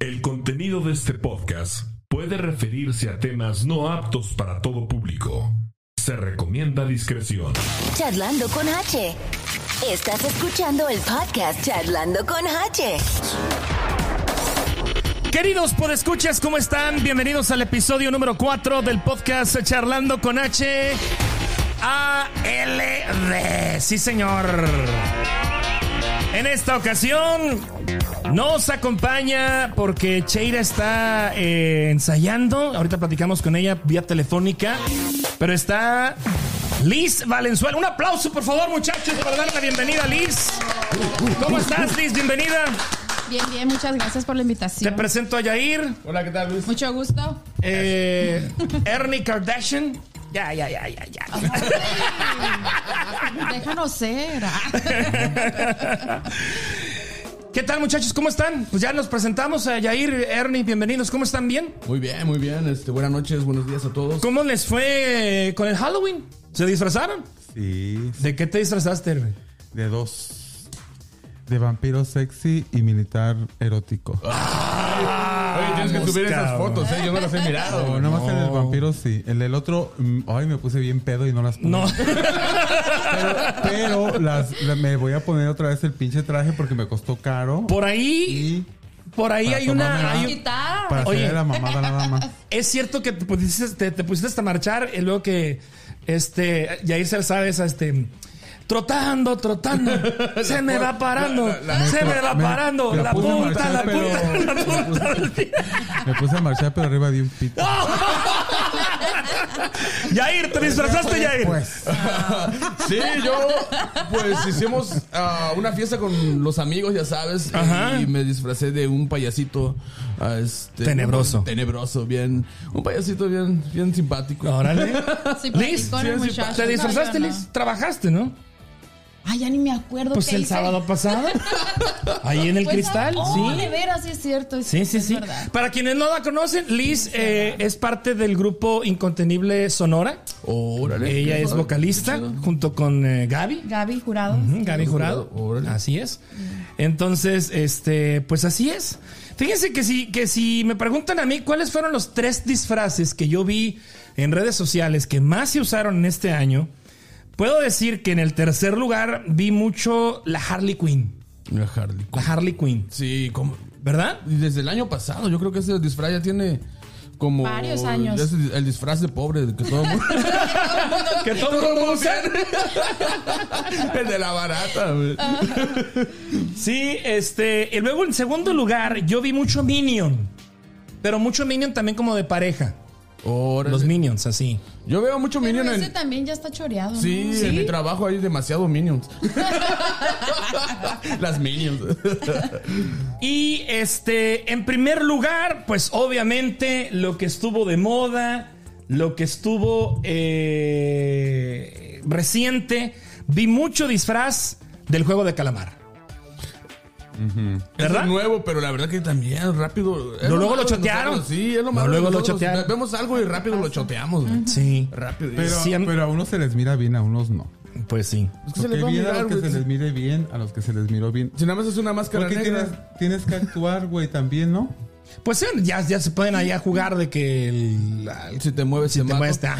El contenido de este podcast puede referirse a temas no aptos para todo público. Se recomienda discreción. Charlando con H. Estás escuchando el podcast Charlando con H. Queridos podescuchas, ¿cómo están? Bienvenidos al episodio número 4 del podcast Charlando con H. ALD. Sí, señor. En esta ocasión nos acompaña porque Cheira está eh, ensayando. Ahorita platicamos con ella vía telefónica. Pero está Liz Valenzuela. Un aplauso, por favor, muchachos, para dar la bienvenida a Liz. ¿Cómo estás, Liz? Bienvenida. Bien, bien, muchas gracias por la Te invitación. presento a Yair. Hola, ¿qué tal, Luis? Mucho gusto. Eh, Ernie Kardashian. Ya, ya, ya, ya, ya. Déjanos ser. ¿Qué tal, muchachos? ¿Cómo están? Pues ya nos presentamos a Yair, Ernie, bienvenidos. ¿Cómo están? ¿Bien? Muy bien, muy bien. Este, buenas noches, buenos días a todos. ¿Cómo les fue con el Halloween? ¿Se disfrazaron? Sí, ¿De qué te disfrazaste, Ernie? de dos. De vampiro sexy y militar erótico. Oye, tienes que subir esas fotos, ¿eh? Yo no las he mirado. No, nada más el del vampiro sí. El del otro, mm, ay, me puse bien pedo y no las puse. No. Pero, pero las, la- me voy a poner otra vez el pinche traje porque me costó caro. Por ahí, Y por ahí Para hay una... hay un- para Oye. la mamada nada más. es cierto que te pusiste, te, te pusiste hasta marchar y luego que, este, Yair se sabe esa, este... Trotando, trotando. Se me va parando. se me va parando. me La punta, la pero- punta, la punta. Me puse a marchar, pero arriba de un pito. Yair, ¿te disfrazaste, Yair? Pues, Sí, yo, pues hicimos ah, una fiesta con los amigos, ya sabes. Ajá. Y me disfracé de un payasito. ah, este, Tenebroso. Tenebroso, bien. Un payasito bien, bien simpático. Órale. Liz, sí. ¿Te disfrazaste, No, yo no. Liz? ¿Trabajaste, no? Ay, ya ni me acuerdo. Pues qué el hice. sábado pasado. Ahí en el Pues, cristal, oh, de sí. veras, sí es cierto. es- Sí, sí, es sí. verdad. Para quienes no la conocen, Liz eh, es parte del grupo Incontenible Sonora. Órale. Ella es vocalista junto con eh, Gaby. Gaby Jurado. Gaby Jurado. Órale. Así es. Entonces, este, pues así es. Fíjense que si, que si me preguntan a mí cuáles fueron los tres disfraces que yo vi en redes sociales que más se usaron en este año, puedo decir que en el tercer lugar vi mucho la Harley Quinn. Mira, Harley. La Harley Quinn, Sí, como. ¿verdad? y Desde el año pasado, yo creo que ese disfraz ya tiene como. Varios años. el disfraz de pobre de que todo el mundo. Que todo el mundo usa. el de la barata, güey. Sí, este, y luego en segundo lugar yo vi mucho Minion. Pero mucho Minion también como de pareja. Órale. Los Minions, así. Yo veo mucho Pero Minion ese en. también ya está choreado. ¿no? Sí, en mi trabajo hay demasiado Minions. Las Minions. Y este, en primer lugar, pues obviamente lo que estuvo de moda, lo que estuvo eh, reciente, vi mucho disfraz del juego de calamar. ¿Verdad? Es nuevo, pero la verdad que también rápido. No, luego malo lo chotearon. nosotros, Sí, es lo No, malo. de luego lo chotearon. Vemos algo y rápido lo choteamos, güey. Sí. Rápido. pero, Sí, a mí- pero a unos se les mira bien, a unos no. Pues sí. es que se Porque les va a bien a mirar, los que güey. se les mire bien, a los que se les miró bien. Si nada más es una máscara Porque negra. tienes, tienes que actuar, güey, también, ¿no? Pues ya, ya se pueden allá jugar de que el, la- Si te mueves, si te mueves, te-.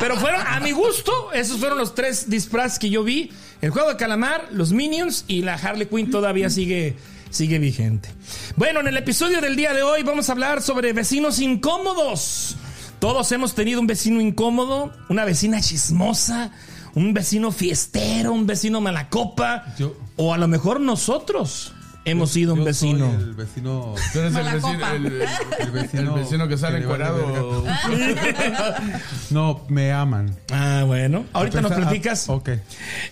Pero fueron, a mi gusto, esos fueron los tres disfraces que yo vi. El juego de calamar, los Minions y la Harley Quinn todavía sigue, sigue vigente. Bueno, en el episodio del día de hoy vamos a hablar sobre vecinos incómodos. Todos hemos tenido un vecino incómodo, una vecina chismosa, un vecino fiestero, un vecino malacopa. Yo- o a lo mejor nosotros hemos sido un Yo vecino. soy el vecino. Tú eres el vecino, copa. el, el- El vecino, el vecino que sale encuadrado. No, me aman. Ah, bueno. Ahorita nos ah, platicas. ok.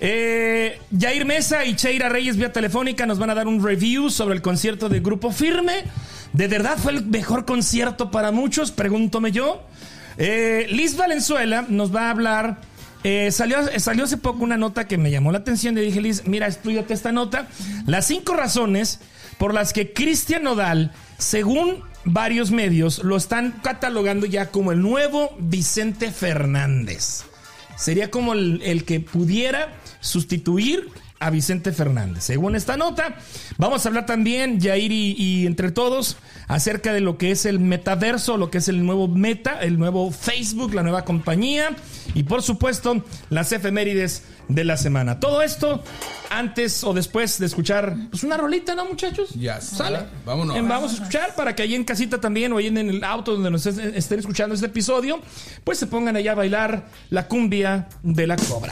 Eh, Jair Mesa y Cheira Reyes vía telefónica nos van a dar un review sobre el concierto de Grupo Firme. ¿De verdad fue el mejor concierto para muchos? Pregúntome yo. Eh, Liz Valenzuela nos va a hablar. Eh, salió, salió hace poco una nota que me llamó la atención. Le dije, Liz, mira, estudiate esta nota. Las cinco razones por las que Cristian Nodal, según varios medios, lo están catalogando ya como el nuevo Vicente Fernández. Sería como el, el que pudiera sustituir a Vicente Fernández. Según esta nota, vamos a hablar también, Jair y, y entre todos, acerca de lo que es el metaverso, lo que es el nuevo meta, el nuevo Facebook, la nueva compañía y por supuesto las efemérides de la semana. Todo esto antes o después de escuchar pues una rolita, ¿no, muchachos? Ya ¿Sale? Vámonos. Vamos a escuchar para que ahí en casita también o ahí en el auto donde nos est- estén escuchando este episodio, pues se pongan allá a bailar la cumbia de la cobra.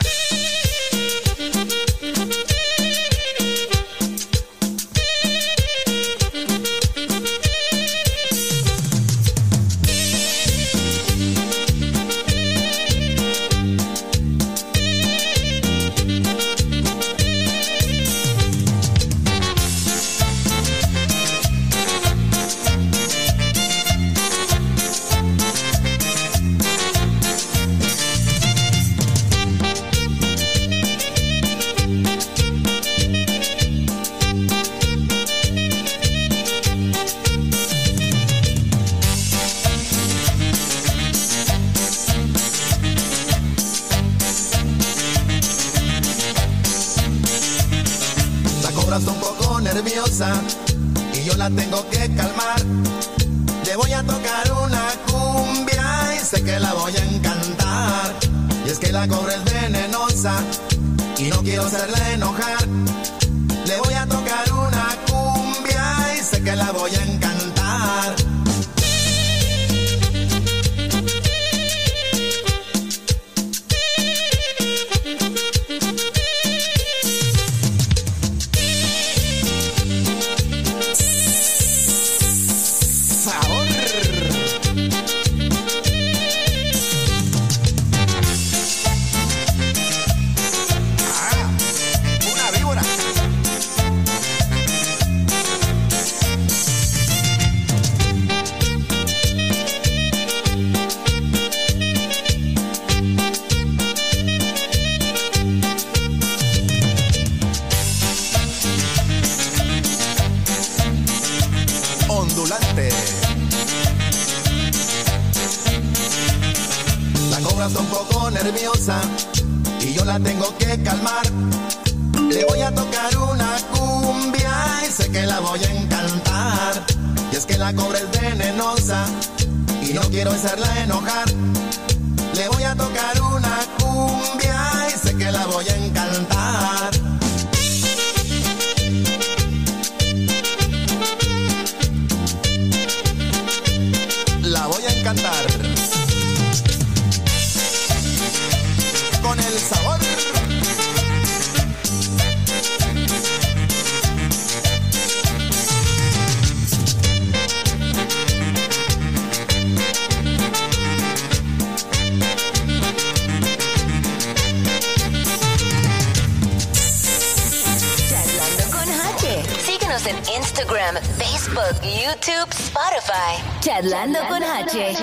Spotify. Charlando con H.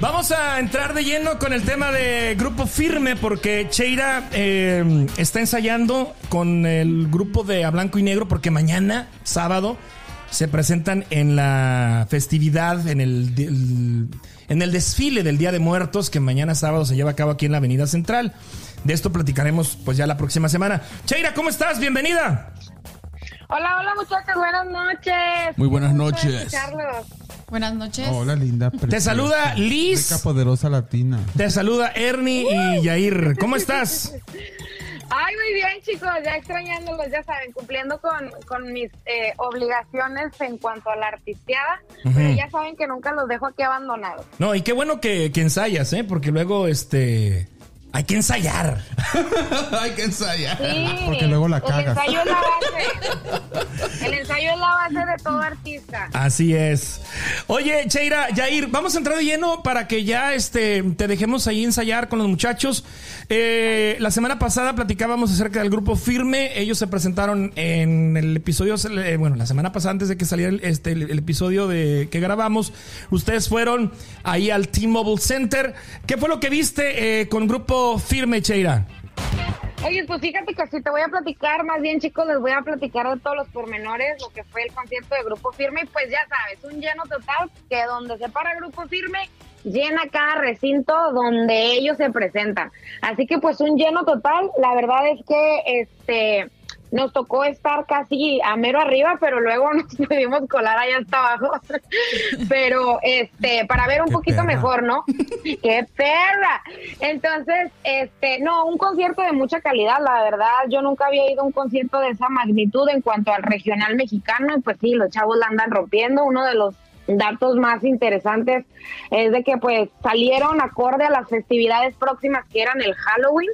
Vamos a entrar de lleno con el tema de Grupo Firme porque Cheira eh, está ensayando con el grupo de A Blanco y Negro porque mañana, sábado, se presentan en la festividad, en el, el- en el desfile del Día de Muertos que mañana sábado se lleva a cabo aquí en la Avenida Central. De esto platicaremos pues ya la próxima semana. Cheira, ¿cómo estás? Bienvenida. Hola, hola muchachos, buenas noches. Muy buenas noches. escucharlos. Buenas noches. Hola, linda. Te saluda Liz. Rica, poderosa latina. Te saluda Ernie y Yair. ¿Cómo estás? Ay, muy bien chicos, ya extrañándolos, ya saben, cumpliendo con, con mis eh, obligaciones en cuanto a la artisteada, pero ya saben que nunca los dejo aquí abandonados. No, y qué bueno que, que ensayas, ¿eh? Porque luego, este... Hay que ensayar. Hay que ensayar. Sí, Porque luego la El cagas. ensayo es la base. El ensayo es la base de todo artista. Así es. Oye, Cheira, Yair, vamos a entrar de lleno para que ya este, te dejemos ahí ensayar con los muchachos. Eh, la semana pasada platicábamos acerca del grupo Firme. Ellos se presentaron en el episodio, eh, bueno, la semana pasada antes de que saliera el, este, el, el episodio de que grabamos. Ustedes fueron ahí al T-Mobile Center. ¿Qué fue lo que viste eh, con grupo Firme, Cheira? Oye, pues fíjate que si te voy a platicar, más bien chicos, les voy a platicar de todos los pormenores, lo que fue el concierto de Grupo Firme, y pues ya sabes, un lleno total, que donde se para Grupo Firme, llena cada recinto donde ellos se presentan. Así que pues un lleno total, la verdad es que este nos tocó estar casi a mero arriba, pero luego nos pudimos colar allá hasta abajo. pero este, para ver un Qué poquito perra. mejor, ¿no? ¡Qué perra! Entonces, este, no, un concierto de mucha calidad, la verdad. Yo nunca había ido a un concierto de esa magnitud en cuanto al regional mexicano, y pues sí, los chavos la andan rompiendo. Uno de los datos más interesantes es de que pues salieron acorde a las festividades próximas que eran el Halloween.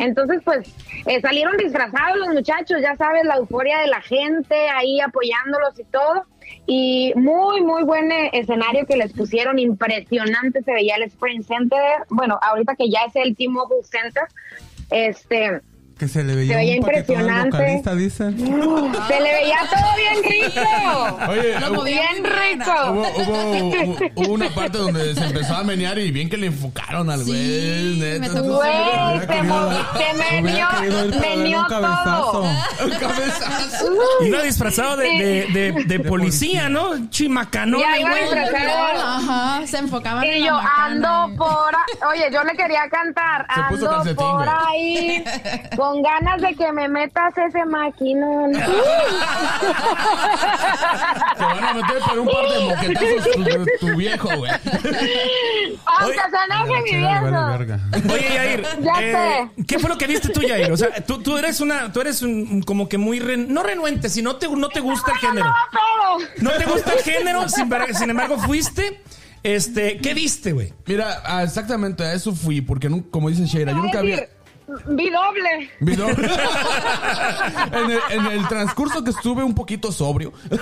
Entonces pues eh, salieron disfrazados los muchachos, ya sabes, la euforia de la gente ahí apoyándolos y todo. Y muy, muy buen eh, escenario que les pusieron, impresionante se veía el Sprint Center, bueno, ahorita que ya es el T-Mobile Center, este, Que se le veía Se veía un paquetón al impresionante. dicen. se le veía todo bien rico. Oye, Lo hubo, movía Bien rico. hubo, hubo- hubo una parte donde se empezó a menear y bien que le enfocaron al güey. Sí, neta. me tocó Güey, se, un cabezazo. todo. Un cabezazo. Iba disfrazado de, de, de- de policía, ¿no? Chimacanón. Ya el iba güey. disfrazado. Ajá, se enfocaban en Y yo macana ando y- por Oye, yo le quería cantar. Se puso ando calcetín, por ahí con ganas de que me metas ese maquinón. Te van a meter por un par de moquetazos tu, tu viejo, güey. Aunque se enoje mi Sí, vale, viejo. Oye, Yair, Ya eh, ¿qué fue lo que viste tú, Yair? O sea, tú, tú eres una, tú eres un, como que muy, ren- no renuente, si no te, no te gusta el género. No te gusta el género, sin, embargo- sin embargo, fuiste, este, ¿qué viste, güey? Mira, ah, exactamente a eso fui, porque como dice Sheira, yo nunca había... decir, Vi doble. Doble. en, el, en el transcurso que estuve un poquito sobrio.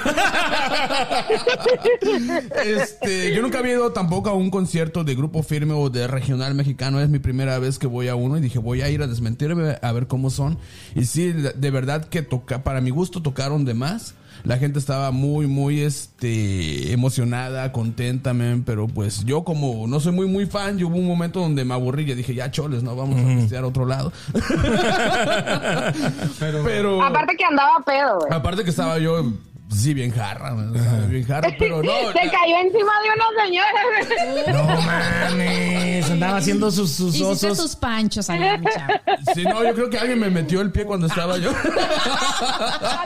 este, yo nunca había ido tampoco a un concierto de grupo firme o de regional mexicano. Es mi primera vez que voy a uno y dije, voy a ir a desmentirme a ver cómo son. Y sí, de verdad que toca, para mi gusto tocaron de más. La gente estaba muy, muy este, emocionada, contenta, men, pero pues yo como no soy muy, muy fan, yo hubo un momento donde me aburrí y dije, ya choles, no, vamos a pistear a otro lado. Pero, pero... Aparte que andaba pedo, güey. Aparte que estaba yo, sí, bien jarra, man, bien jarra, pero no. Se cayó encima de unos señores. No mames, andaba haciendo sus, sus Hiciste osos. tus panchos mi chavo. Sí, no, yo creo que alguien me metió el pie cuando estaba yo. Yo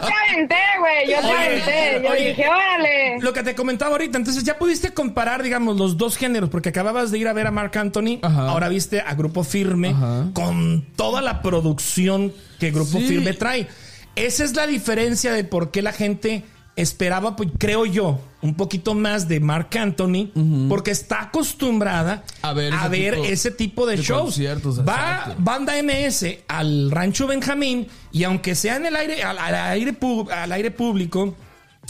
te aventé, güey. Yo te aventé. Yo oye. dije, órale. Lo que te comentaba ahorita, entonces ya pudiste comparar, digamos, los dos géneros, porque acababas de ir a ver a Marc Anthony, Ajá. ahora viste a Grupo Firme, Ajá. con toda la producción que Grupo Sí. Firme trae. Esa es la diferencia de por qué la gente esperaba, pues, creo yo, un poquito más de Marc Anthony, porque está acostumbrada A ver ese ver tipo ese tipo de, de shows. conciertos, Va. Banda MS al Rancho Benjamín y aunque sea en el aire, al, al aire, al aire público,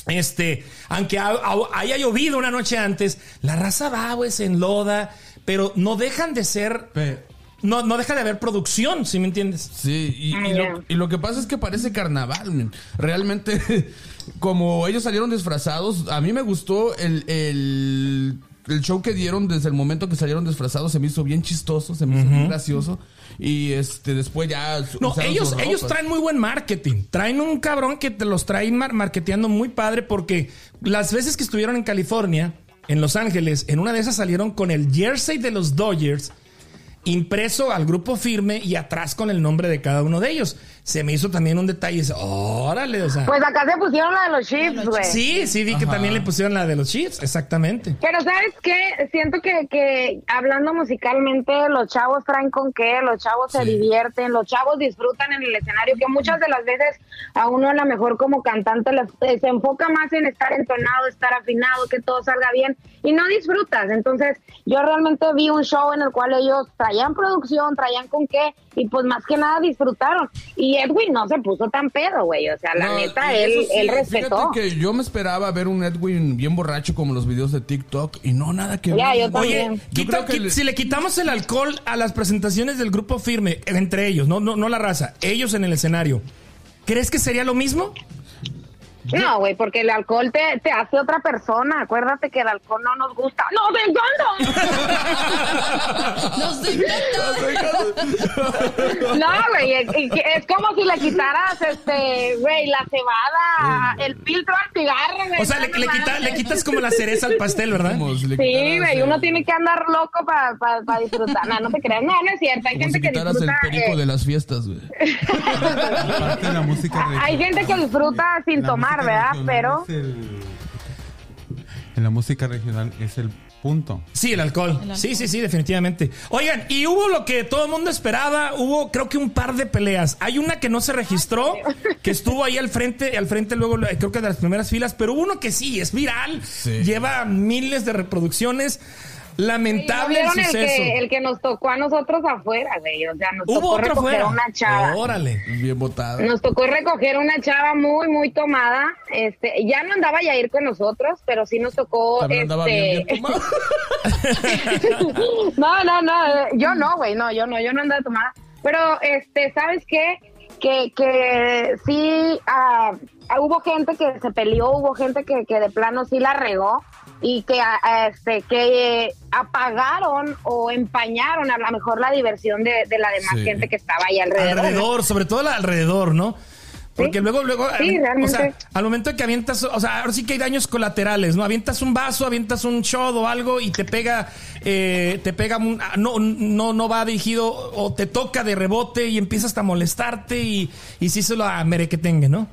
este, aunque ha- ha- haya llovido una noche antes, la raza va, güey, se enloda, pero no dejan de ser, Pe- no, no deja de haber producción, ¿sí me entiendes? Sí, y, Ah, y lo, y lo que pasa es que parece carnaval, men. Realmente, como ellos salieron disfrazados, a mí me gustó el, el, el show que dieron desde el momento que salieron disfrazados. Se me hizo bien chistoso, se me hizo bien gracioso. Y este después ya... No, ellos, ellos traen muy buen marketing. Traen un cabrón que te los trae mar marketeando muy padre porque las veces que estuvieron en California, en Los Ángeles, en una de esas salieron con el jersey de los Dodgers impreso al grupo firme y atrás con el nombre de cada uno de ellos. Se me hizo también un detalle, dice, órale, o sea. Pues acá se pusieron la de los chips, güey. sí, sí, vi que también le pusieron la de los Chiefs, exactamente. Pero ¿sabes qué? Siento que, que hablando musicalmente, los chavos traen con qué, los chavos se divierten, los chavos disfrutan en el escenario, que muchas de las veces a uno a lo mejor como cantante le- eh, se enfoca más en estar entonado, estar afinado, que todo salga bien, y no disfrutas. Entonces, yo realmente vi un show en el cual ellos traían producción, traían con qué, y pues más que nada disfrutaron. Y Edwin no se puso tan pedo, güey, o sea, la No, neta, él, sí, él respetó. Fíjate que yo me esperaba ver un Edwin bien borracho como los videos de TikTok y no nada que Ya, ver. yo también. Oye, Yo quita- creo que qui- le- si le quitamos el alcohol a las presentaciones del grupo firme, entre ellos, no, no, no la raza, ellos en el escenario, ¿crees que sería lo mismo? No, güey, porque el alcohol te, te hace otra persona. Acuérdate que el alcohol no nos gusta. ¡No, te encanta! Nos encanta. No, güey, es, es como si le quitaras, este, güey, la cebada, el filtro al cigarro, güey. O sea, le, quita- le quitas como la cereza al pastel, ¿verdad? Sí, güey, uno tiene que andar loco para disfrutar. No, no te creas. No, no es cierto. Hay Como gente si que quitaras el disfruta. perico eh, de las fiestas, güey. La música. Hay gente que disfruta sin La tomar, ¿verdad? regional Pero el- En la música regional es el punto. Sí, el alcohol. Sí, sí, sí, definitivamente. Oigan, y hubo lo que todo el mundo esperaba, hubo creo que un par de peleas. Hay una que no se registró, que estuvo ahí al frente, al frente luego creo que de las primeras filas, pero hubo uno que sí, es viral, Sí. lleva miles de reproducciones. ¿No Lamentable el suceso. que, el que nos tocó a nosotros afuera, güey? O sea, nos Hubo tocó otro recoger fuera. a una chava. Órale. Bien botado. Nos tocó recoger una chava muy, muy tomada. Este, ya no andaba ya a ir con nosotros, pero sí nos tocó. También andaba bien, este... bien tomado. no, no, no, yo no, güey, no, yo no, yo no andaba tomada. Pero, este, ¿sabes qué? Que, que sí, ah, hubo gente que se peleó, hubo gente que, que de plano sí la regó y que, este, que apagaron o empañaron a lo mejor la diversión de, de la demás Sí. gente que estaba ahí alrededor. Alrededor, sobre todo el alrededor, ¿no? Porque Sí. luego, luego, Sí, o sea, al momento de que avientas, o sea, ahora sí que hay daños colaterales, ¿no? Avientas un vaso, avientas un shot o algo y te pega, eh, te pega, un- ah, no, no, no va dirigido o te toca de rebote y empiezas hasta a molestarte y, y sí se lo mere que tenga, ¿no?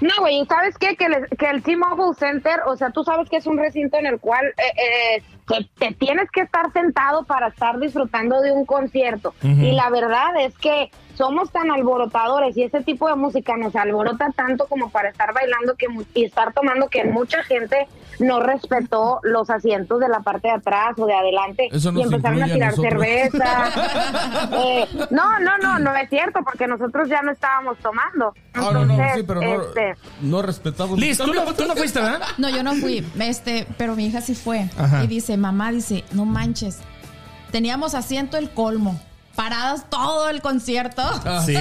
No, güey, ¿y sabes qué? Que, que el T-Mobile Center, o sea, tú sabes que es un recinto en el cual eh, eh, te tienes que estar sentado para estar disfrutando de un concierto. Y la verdad es que somos tan alborotadores y ese tipo de música nos alborota tanto como para estar bailando que mu- y estar tomando que mucha gente no respetó los asientos de la parte de atrás o de adelante y empezaron a tirar nosotros. cerveza. Eh, no, no, no, no es cierto porque nosotros ya no estábamos tomando. Ah, no, no, Entonces, sí, pero no, este, no respetamos. Liz, tú no, tú no fuiste, ¿verdad? No, yo no fui, este, pero mi hija sí fue. Ajá. Y dice, mamá, dice, no manches. Teníamos asiento el colmo. Paradas todo el concierto. Ah, Sí.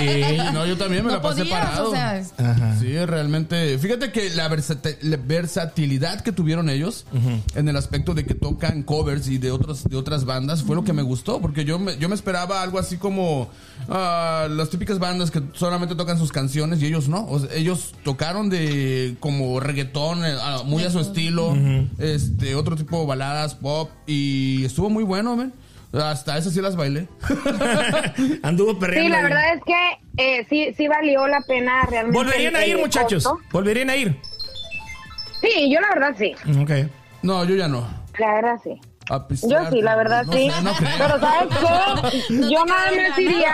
No, yo también me No la pasé podías, parado. o sea, es- Sí, realmente. Fíjate que la, versati- la versatilidad que tuvieron ellos en el aspecto de que tocan covers y de otros de otras bandas fue lo que me gustó, porque yo me, yo me esperaba algo así como ah, las típicas bandas que solamente tocan sus canciones y ellos no. O sea, ellos tocaron de como reggaetón, eh, muy a su estilo, este otro tipo de baladas, pop y estuvo muy bueno, men. Hasta esas sí las bailé. Anduvo perreando. Sí, la ahí. verdad es que eh, sí, sí valió la pena realmente. Volverían a ir, muchachos. costo. Volverían a ir. Sí, yo la verdad sí. Ok. No, yo ya no. La verdad sí. A Yo sí, la verdad no sí. no. Pero ¿sabes qué? Yo nada más iría,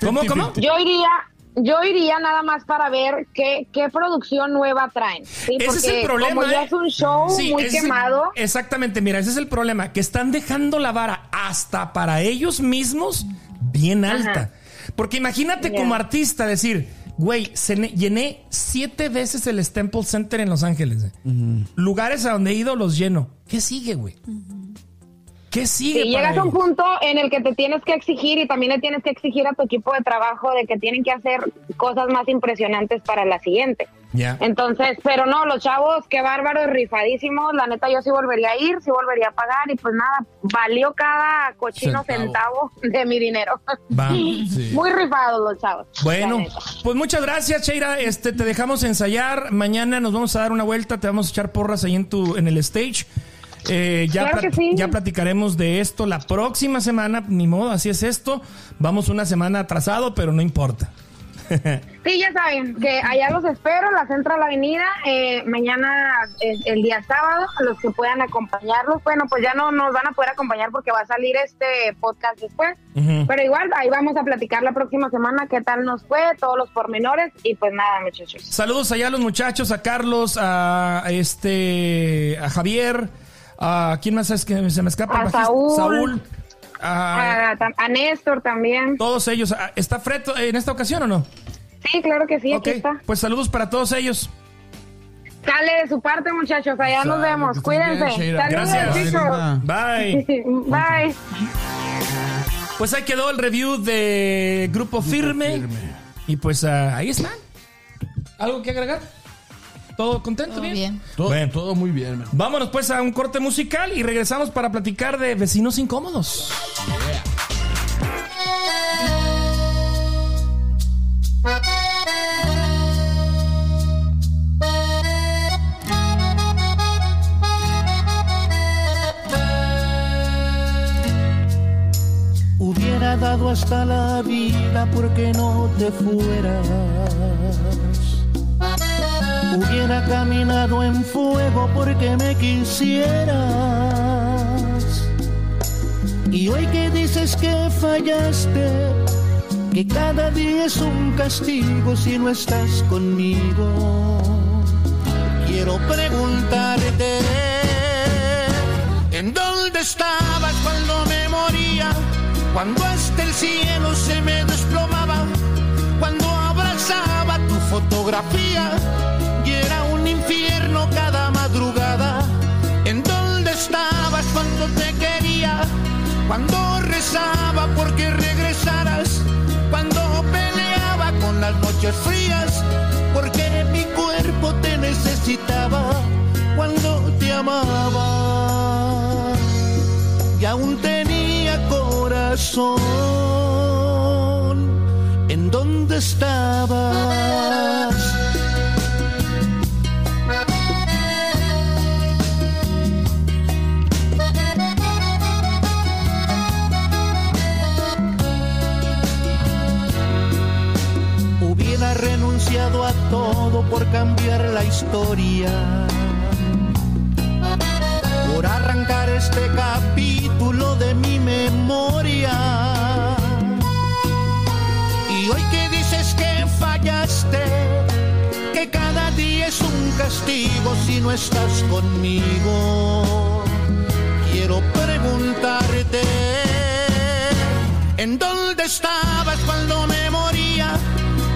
¿Cómo, cómo? yo iría, yo iría nada más para ver qué, qué producción nueva traen. ¿sí? Ese es el problema. Como ya ¿eh? es un show Sí, muy el- quemado. exactamente, mira, ese es el problema, que están dejando la vara hasta para ellos mismos bien alta. Porque imagínate como artista decir, güey, se ne- llené siete veces el Staples Center en Los Ángeles. eh. Lugares a donde he ido los lleno. ¿Qué sigue, güey? ¿Qué sigue? Sí, llegas a un punto en el que te tienes que exigir y también le tienes que exigir a tu equipo de trabajo de que tienen que hacer cosas más impresionantes para la siguiente. Ya. Entonces, pero no, los chavos, qué bárbaros, rifadísimos. La neta, yo sí volvería a ir, sí volvería a pagar y pues nada, valió cada cochino Centavo. centavo, de mi dinero. Sí. Muy rifados los chavos. Bueno, pues muchas gracias, Cheira. Este, te dejamos ensayar. Mañana nos vamos a dar una vuelta, te vamos a echar porras ahí en tu, en el stage. Eh, ya, Claro que plat- sí. ya platicaremos de esto la próxima semana, ni modo, así es esto. Vamos una semana atrasado, pero no importa. Sí, ya saben, que allá los espero, la Central Avenida, eh, mañana es el día sábado, los que puedan acompañarlos, bueno, pues ya no nos van a poder acompañar porque va a salir este podcast después, pero igual ahí vamos a platicar la próxima semana qué tal nos fue, todos los pormenores y pues nada, muchachos. Saludos allá a los muchachos, a Carlos, a este, a Javier, a quién más es que se me escapa, A Saúl. Saúl, a A, a Néstor también. todos ellos. Ah, ¿Está Fred en esta ocasión o no? Sí, claro que sí, aquí está. pues saludos para todos ellos. Sale de su parte, muchachos, allá nos Sale, vemos, cuídense. bien, Gracias. chicos. Bye. Bye. Pues ahí quedó el review de Grupo Firme. Firme. Y pues ah, ahí están. ¿Algo que agregar? ¿Todo contento? Todo bien? bien. Todo, Bueno. todo muy bien, man. Vámonos pues a un corte musical y regresamos para platicar de vecinos incómodos. Hubiera dado hasta la vida porque no te fueras. Hubiera caminado en fuego porque me quisieras. Y hoy que dices que fallaste, que cada día es un castigo si no estás conmigo. Quiero preguntarte, ¿en dónde estabas cuando me moría? Cuando hasta el cielo se me desplomaba, cuando abrazaba tu fotografía infierno cada madrugada. ¿En dónde estabas cuando te quería? Cuando rezaba porque regresaras, cuando peleaba con las noches frías, porque mi cuerpo te necesitaba cuando te amaba y aún tenía corazón. ¿En dónde estabas? Todo por cambiar la historia por arrancar este capítulo de mi memoria. Y hoy que dices que fallaste, que cada día es un castigo si no estás conmigo, quiero preguntarte, ¿en dónde estabas cuando?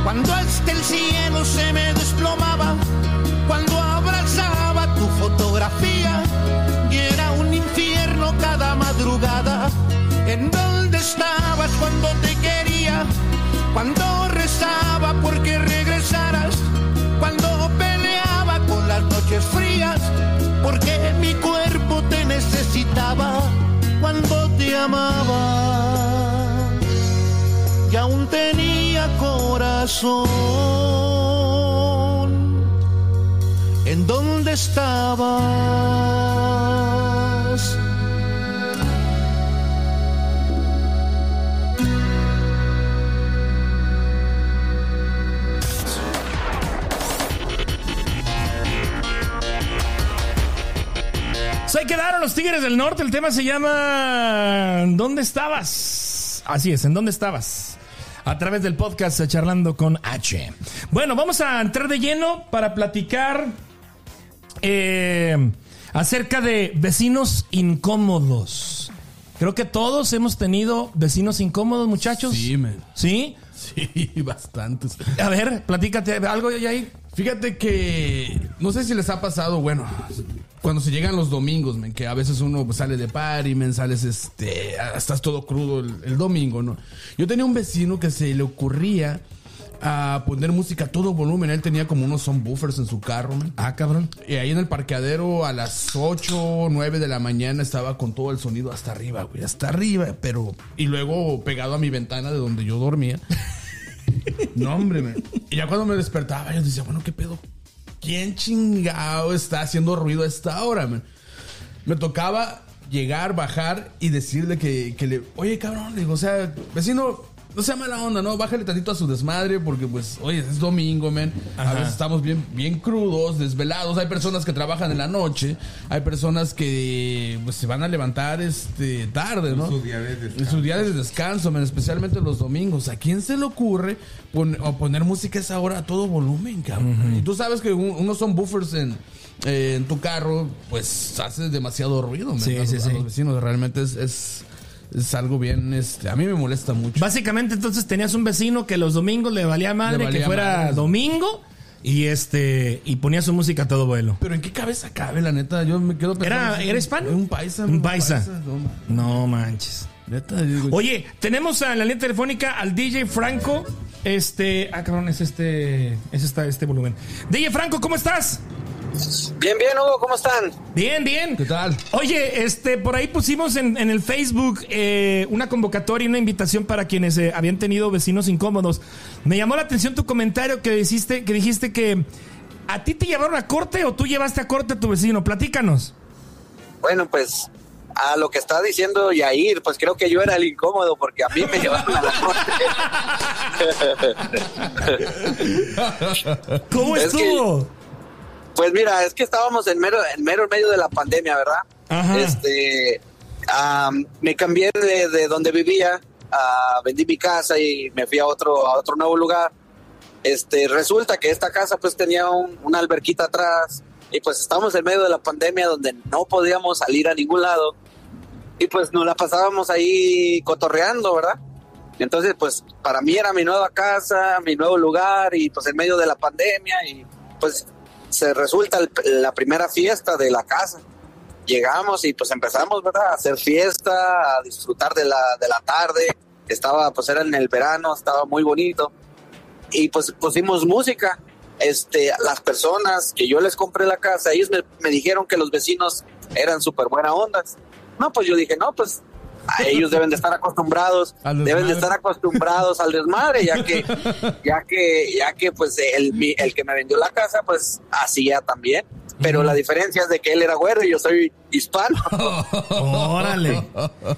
Cuando hasta el cielo se me desplomaba, cuando abrazaba tu fotografía y era un infierno cada madrugada. ¿En dónde estabas cuando te quería? Cuando rezaba porque regresaras, cuando peleaba con las noches frías, porque mi cuerpo te necesitaba cuando te amaba y aún tenía corazón. ¿En dónde estabas? Se quedaron los Tigres del Norte. El tema se llama ¿Dónde estabas? Así es, ¿en dónde estabas? A través del podcast eh, Charlando con H. Bueno, vamos a entrar de lleno para platicar eh, acerca de vecinos incómodos. Creo que todos hemos tenido vecinos incómodos, muchachos. Sí, man. ¿Sí? Sí, bastantes. A ver, platícate algo, Yair. Fíjate que no sé si les ha pasado, bueno, cuando se llegan los domingos, que a veces uno pues, sale de party, men, sales este, ah, estás todo crudo el, el domingo, ¿no? Yo tenía un vecino que se le ocurría a poner música a todo volumen, él tenía como unos buffers en su carro, men. Ah, cabrón. Y ahí en el parqueadero a las 8 o 9 de la mañana estaba con todo el sonido hasta arriba, güey, hasta arriba, pero... Y luego pegado a mi ventana de donde yo dormía. No, hombre, man. Y ya cuando me despertaba, yo decía, bueno, ¿qué pedo? ¿Quién chingado está haciendo ruido a esta hora, man? Me tocaba llegar, bajar y decirle que, que le, oye, cabrón, le digo, o sea, vecino, no sea mala onda, ¿no? Bájale tantito a su desmadre porque, pues, oye, es domingo, man. A veces estamos bien, bien crudos, desvelados. Hay personas que trabajan en la noche. Hay personas que, pues, se van a levantar, este, tarde, ¿no? su día de descanso. En sus días de descanso, man, especialmente los domingos. ¿A quién se le ocurre pon- o poner música a esa hora a todo volumen, cabrón? Y tú sabes que un- unos son buffers en, eh, en tu carro, pues hace demasiado ruido, man, Sí, a, sí. a los vecinos. Realmente es, es, es algo bien, este, a mí me molesta mucho. Básicamente, entonces tenías un vecino que los domingos le valía madre Le valía que fuera madre. domingo y este y ponía su música a todo vuelo. Pero ¿en qué cabeza cabe, la neta? Yo me quedo pensando. ¿Era- era hispano? Un paisa. Un paisa. no, No manches. neta, digo, Oye, tenemos en la línea telefónica al DJ Franco Este. Ah, cabrón, es este. Es esta, este volumen. DJ Franco, ¿cómo estás? Bien, bien, Hugo, ¿cómo están? Bien, bien. ¿Qué tal? Oye, este, por ahí pusimos en, en el Facebook eh, una convocatoria y una invitación para quienes eh, habían tenido vecinos incómodos. Me llamó la atención tu comentario que dijiste, que dijiste que a ti te llevaron a corte o tú llevaste a corte a tu vecino. Platícanos. Bueno, pues a lo que está diciendo Yair, pues creo que yo era el incómodo porque a mí me llevaron a la corte. ¿Cómo Es que- estuvo? Pues mira, es que estábamos en mero, en mero medio de la pandemia, ¿verdad? Ajá. Este, me cambié de, de donde vivía, ah, vendí mi casa y me fui a otro, a otro nuevo lugar. Este, resulta que esta casa pues tenía un- una alberquita atrás y pues estábamos en medio de la pandemia donde no podíamos salir a ningún lado y pues nos la pasábamos ahí cotorreando, ¿verdad? Entonces pues para mí era mi nueva casa, mi nuevo lugar y pues en medio de la pandemia y pues se resulta el- la primera fiesta de la casa. Llegamos y pues empezamos, ¿verdad? A hacer fiesta, a disfrutar de la, de la tarde. Estaba, pues era en el verano, estaba muy bonito. Y pues pusimos música. Este, las personas que yo les compré la casa, ellos me, me dijeron que los vecinos eran súper buena ondas. No, pues yo dije, no, pues a ellos deben de estar acostumbrados, Al deben de desmadre. estar acostumbrados al desmadre, ya que, ya que, ya que pues el, mi- el que me vendió la casa, pues hacía también. Pero la diferencia es de que él era güero y yo soy hispano. Órale.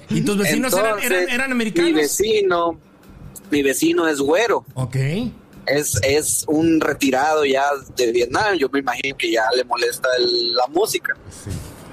¿Y tus vecinos eran, eran, Entonces, eran Mi americanos? vecino, mi vecino es güero. Ok. Es, es un retirado ya de Vietnam. Yo me imagino que ya le molesta el- la música.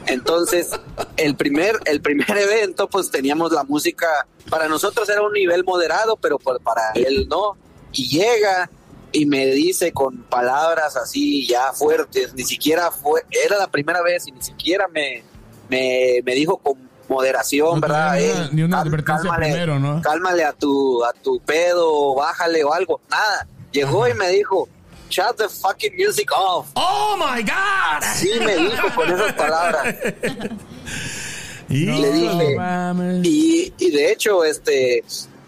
Entonces, el primer, el primer evento, pues teníamos la música, para nosotros era un nivel moderado, pero pues para él no. Y llega y me dice con palabras así ya fuertes, ni siquiera fue, era la primera vez y ni siquiera me, me, me dijo con moderación, No ¿verdad? dio una- "Ey, ni una advertencia primero, ¿no? Cálmale a tu, a tu pedo, bájale o algo. Nada. Llegó y me dijo, shut the fucking music off. ¡Oh, my God! Sí me dijo con esas palabras. Y- le dije, y, y de hecho, este,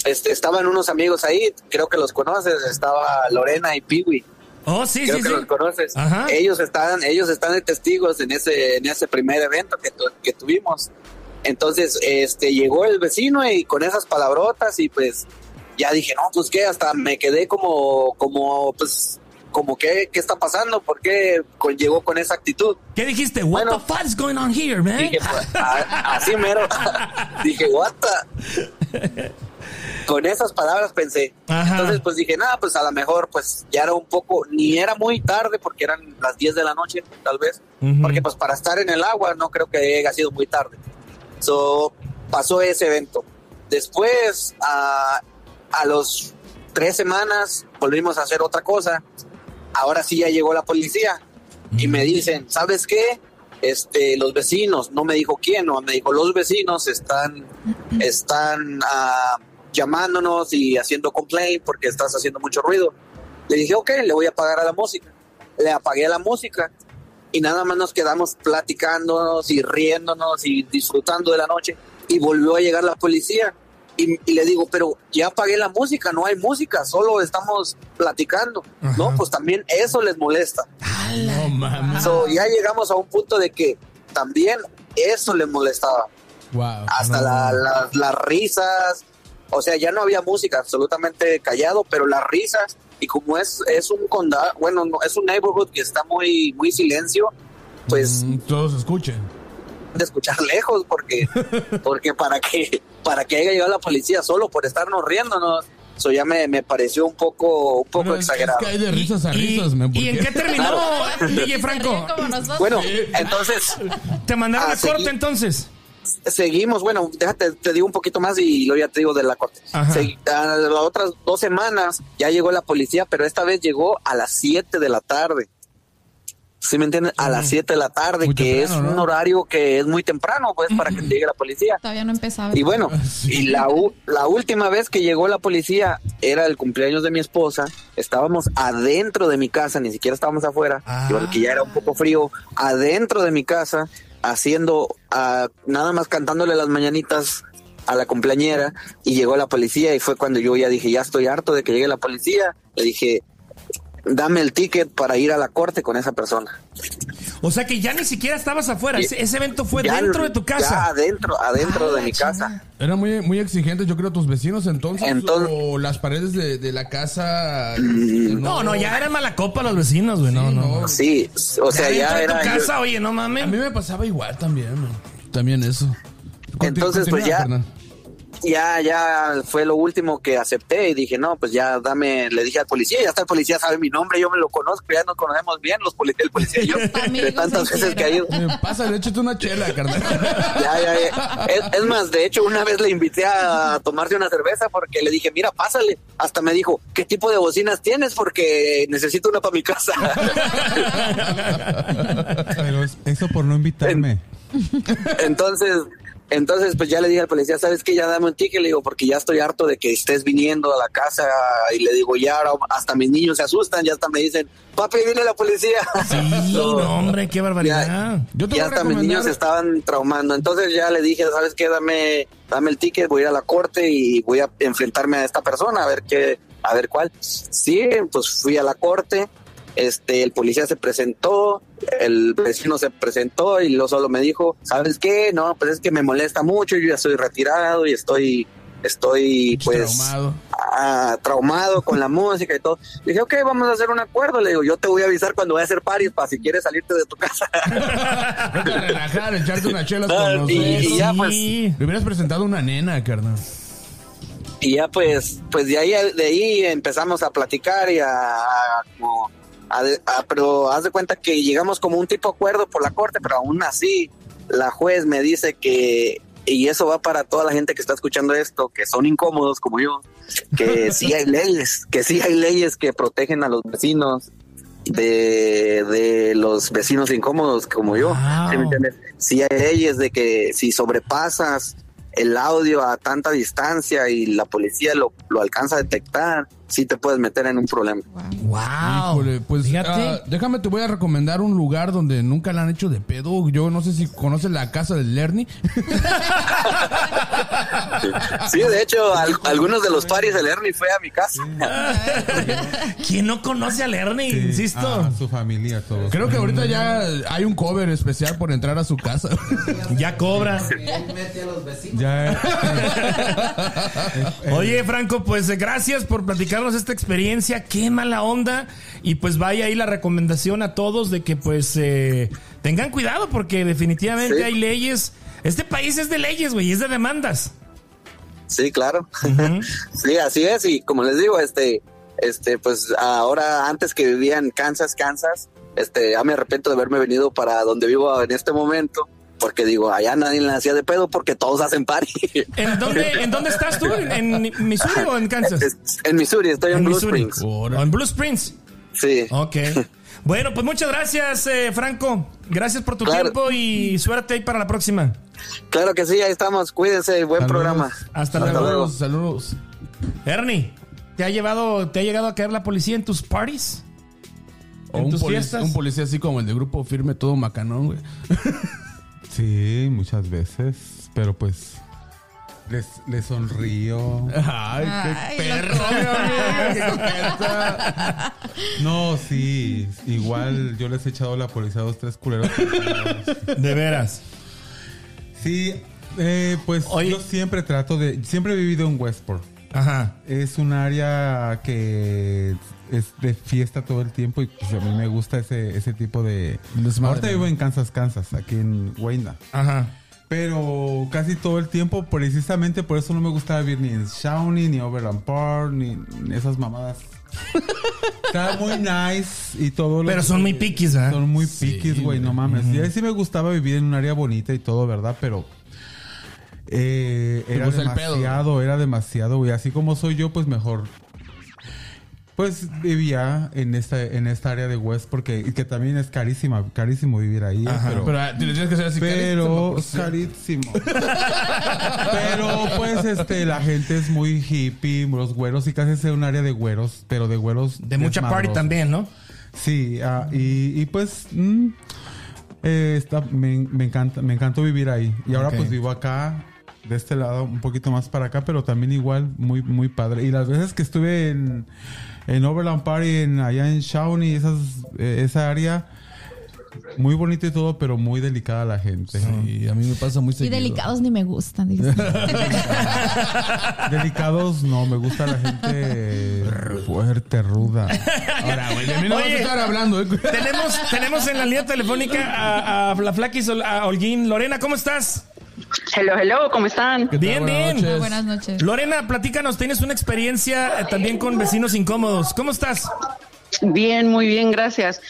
este, estaban unos amigos ahí, creo que los conoces, estaba Lorena y Piwi, Oh, sí, creo sí, que sí. los conoces. Ajá. Ellos están, ellos están de testigos en ese, en ese primer evento que, tu- que tuvimos. Entonces, este, llegó el vecino y con esas palabrotas y pues ya dije, no, pues qué, hasta me quedé como, como, pues, como qué, qué está pasando, por qué llegó con esa actitud. ¿Qué dijiste? What Bueno. the fuck is going on here, man? Dije, pues, a- así mero. dije, what the-" Con esas palabras pensé. Ajá. Entonces, pues dije, nada, pues a lo mejor, pues ya era un poco, ni era muy tarde porque eran las 10 de la noche, tal vez. Ujú. Porque, pues para estar en el agua, no creo que haya sido muy tarde. So, pasó ese evento. Después, a, a los tres semanas, volvimos a hacer otra cosa. Ahora sí ya llegó la policía y me dicen, ¿sabes qué? Este, los vecinos, no me dijo quién, no, me dijo los vecinos están, están ah, llamándonos y haciendo complaint porque estás haciendo mucho ruido. Le dije, ok, le voy a pagar a la música. Le apagué la música y nada más nos quedamos platicándonos y riéndonos y disfrutando de la noche y volvió a llegar la policía y, y le digo, pero ya apagué la música, no hay música, solo estamos platicando. No, pues también eso les molesta. No mames. So, ya llegamos a un punto de que también eso les molestaba. Wow. Hasta no. la- la- las risas, o sea, ya no había música, absolutamente callado, pero las risas, y como es, es un condado, bueno, no, es un neighborhood que está muy, muy silencio, pues Mm, todos escuchen. De escuchar lejos, porque, porque para que, para que haya llegado la policía solo por estarnos riéndonos, eso ya me, me pareció un poco, un poco Bueno, es, es exagerado. que hay de risas a risas, man, ¿Y en qué terminó, DJ Franco? Bueno, entonces ¿Te mandaron Ah, a corte entonces? seguimos, bueno, déjate, te digo un poquito más y luego ya te digo de la corte. A las otras dos semanas ya llegó la policía, pero esta vez llegó a las 7 de la tarde. ¿Sí me entiendes? A las 7 de la tarde, Muy que temprano, es un horario que es muy temprano, pues, para que llegue la policía. Todavía no empezaba. Y bueno, y la, u- la última vez que llegó la policía era el cumpleaños de mi esposa. Estábamos adentro de mi casa, ni siquiera estábamos afuera, Ah. porque ya era un poco frío. Adentro de mi casa, haciendo, ah, nada más cantándole las mañanitas a la cumpleañera y llegó la policía y fue cuando yo ya dije, ya estoy harto de que llegue la policía. Le dije, dame el ticket para ir a la corte con esa persona. O sea que ya ni siquiera estabas afuera. Ese, ese evento fue Ya- dentro de tu Ya casa. adentro, adentro Ah, de mi casa. Eran muy, muy exigentes, yo creo, tus vecinos entonces. Entonces- o las paredes de, de la casa. No, no, ya era mala copa los vecinos, güey. No, no. Sí, o sea, Ya ya, de era... tu casa, oye, no mames. A mí me pasaba igual también, man. También eso. Entonces, pues ya-. Ya, ya fue lo último que acepté y dije, no, pues ya dame, le dije al policía, ya está el policía, sabe mi nombre, yo me lo conozco, ya nos conocemos bien, los poli- el policía y yo, de tantas veces que ha ido. Eh, Pásale, échate una chela, carnal. Ya, ya, ya. Es, es más, de hecho, una vez le invité a tomarse una cerveza porque le dije, mira, pásale. Hasta me dijo, ¿qué tipo de bocinas tienes? Porque necesito una para mi casa. Pero eso por no invitarme. Entonces, entonces, pues ya le dije al policía, ¿sabes qué? Ya dame un ticket, le digo, porque ya estoy harto de que estés viniendo a la casa y le digo, ya hasta mis niños se asustan, ya hasta me dicen, papi, viene la policía. Sí, no, hombre, qué barbaridad. Yo te ya hasta mis niños se estaban traumando. Entonces ya le dije, ¿sabes qué? Dame, dame el ticket, voy a ir a la corte y voy a enfrentarme a esta persona a ver qué, a ver cuál. Sí, pues fui a la corte. Este, el policía se presentó, el vecino se presentó y luego solo me dijo, ¿sabes qué? No, pues es que me molesta mucho, yo ya estoy retirado y estoy, estoy pues Traumado. ah, traumado con la música y todo. Le dije, ok, vamos a hacer un acuerdo. Le digo, yo te voy a avisar cuando vaya a hacer paris para si quieres salirte de tu casa. Vete a relajar, echarte unas chelas con los y- y ya, pues, Sí. Le hubieras presentado una nena, carnal. Y ya pues, pues de ahí, de ahí empezamos a platicar y a, a como a de- a- pero haz de cuenta que llegamos como un tipo acuerdo por la corte, pero aún así la juez me dice que y eso va para toda la gente que está escuchando esto, que son incómodos como yo, que sí hay leyes, que sí hay leyes que protegen a los vecinos de, de los vecinos incómodos como yo. Wow. ¿sí me entiendes? Sí hay leyes de que si sobrepasas el audio a tanta distancia y la policía lo, lo alcanza a detectar, sí te puedes meter en un problema. Wow. Híjole, pues Fíjate. ah, déjame, te voy a recomendar un lugar donde nunca la han hecho de pedo. Yo no sé si conoces la casa del Lerny. Sí, de hecho, al- algunos de los paris del Ernie fue a mi casa. ¿Quién no conoce a Lerny? Sí, Insisto. su familia, todos. Creo que ahorita ya hay un cover especial por entrar a su casa. Ya cobra. Ya, eh, Oye, Franco, pues eh, gracias por platicarnos esta experiencia. Qué mala onda. Y pues vaya ahí la recomendación a todos de que pues eh, tengan cuidado porque definitivamente Sí. hay leyes. Este país es de leyes, güey, es de demandas. Sí, claro. Sí, así es. Y como les digo, este, este, pues ahora antes que vivía en Kansas, Kansas, este, ya me arrepiento de haberme venido para donde vivo en este momento. Porque digo, allá nadie le hacía de pedo porque todos hacen party. ¿En dónde, ¿En dónde estás tú? ¿En, Missouri o en Kansas? Es- en Missouri, estoy en, En Blue Missouri. Springs. O en Blue Springs. Sí. Ok. Bueno, pues muchas gracias, eh, Franco. Gracias por tu Claro. tiempo y suerte ahí para la próxima. Claro que sí, ahí estamos. Cuídense, buen Saludos. programa. Hasta, Hasta luego. luego. Saludos. Ernie, ¿te ha llevado, te ha llegado a caer la policía en tus parties? O ¿En un, tus polic- fiestas? un policía así como el de grupo firme, todo macanón, güey. sí, muchas veces. Pero pues. Les, les sonrío. Ay, Ay, qué perro, loco. qué coqueta. No, sí. Igual yo les he echado la policía a dos, tres culeros. De veras. Sí, eh, pues Oye. yo siempre trato de. Siempre he vivido en Westport. Ajá. Es un área que es de fiesta todo el tiempo y pues a mí me gusta ese, ese tipo de... Desmadre, Ahorita vivo en Kansas, Kansas, aquí en Wayna. Ajá. Pero casi todo el tiempo, precisamente por eso no me gusta vivir ni en Shawnee, ni Overland Park, ni esas mamadas. Está muy nice y todo. lo Pero que- son muy piquis, ¿verdad? Son muy piquis, güey, no mames. Y ahí sí me gustaba vivir en un área bonita y todo, ¿verdad? Pero eh, era pedo, demasiado, era demasiado, güey. Así como soy yo, pues mejor. Pues vivía en esta, en esta área de West porque y que también es carísima, carísimo vivir ahí. pero, Pero ah, tienes que ser así. pero carísimo, pues, carísimo. pero pues este la gente es muy hippie, los güeros y casi es un área de güeros, pero de güeros De mucha party también, ¿no? Sí, ah, y, y pues mm, eh, está, me, me encanta, me encantó vivir ahí. Y ahora pues vivo acá de este lado, un poquito más para acá, pero también igual muy, muy padre. Y las veces que estuve en, en Overland Party, en, allá en Shawnee, esas, eh, esa área, muy bonito y todo, pero muy delicada la gente. Y a mí me pasa muy Y seguido. delicados ni me gustan. Delicados, no, me gusta la gente fuerte, ruda. Ahora, güey, de mí no vas a Oye. estar hablando, ¿eh? Tenemos, tenemos en la línea telefónica a, a la Flaquis, a Holguín. Lorena, ¿cómo estás? Hello, hello, ¿cómo están? Bien, Buenas bien. noches. Buenas noches. Lorena, platícanos, tienes una experiencia eh, también con vecinos incómodos. ¿Cómo estás? Bien, muy bien, gracias.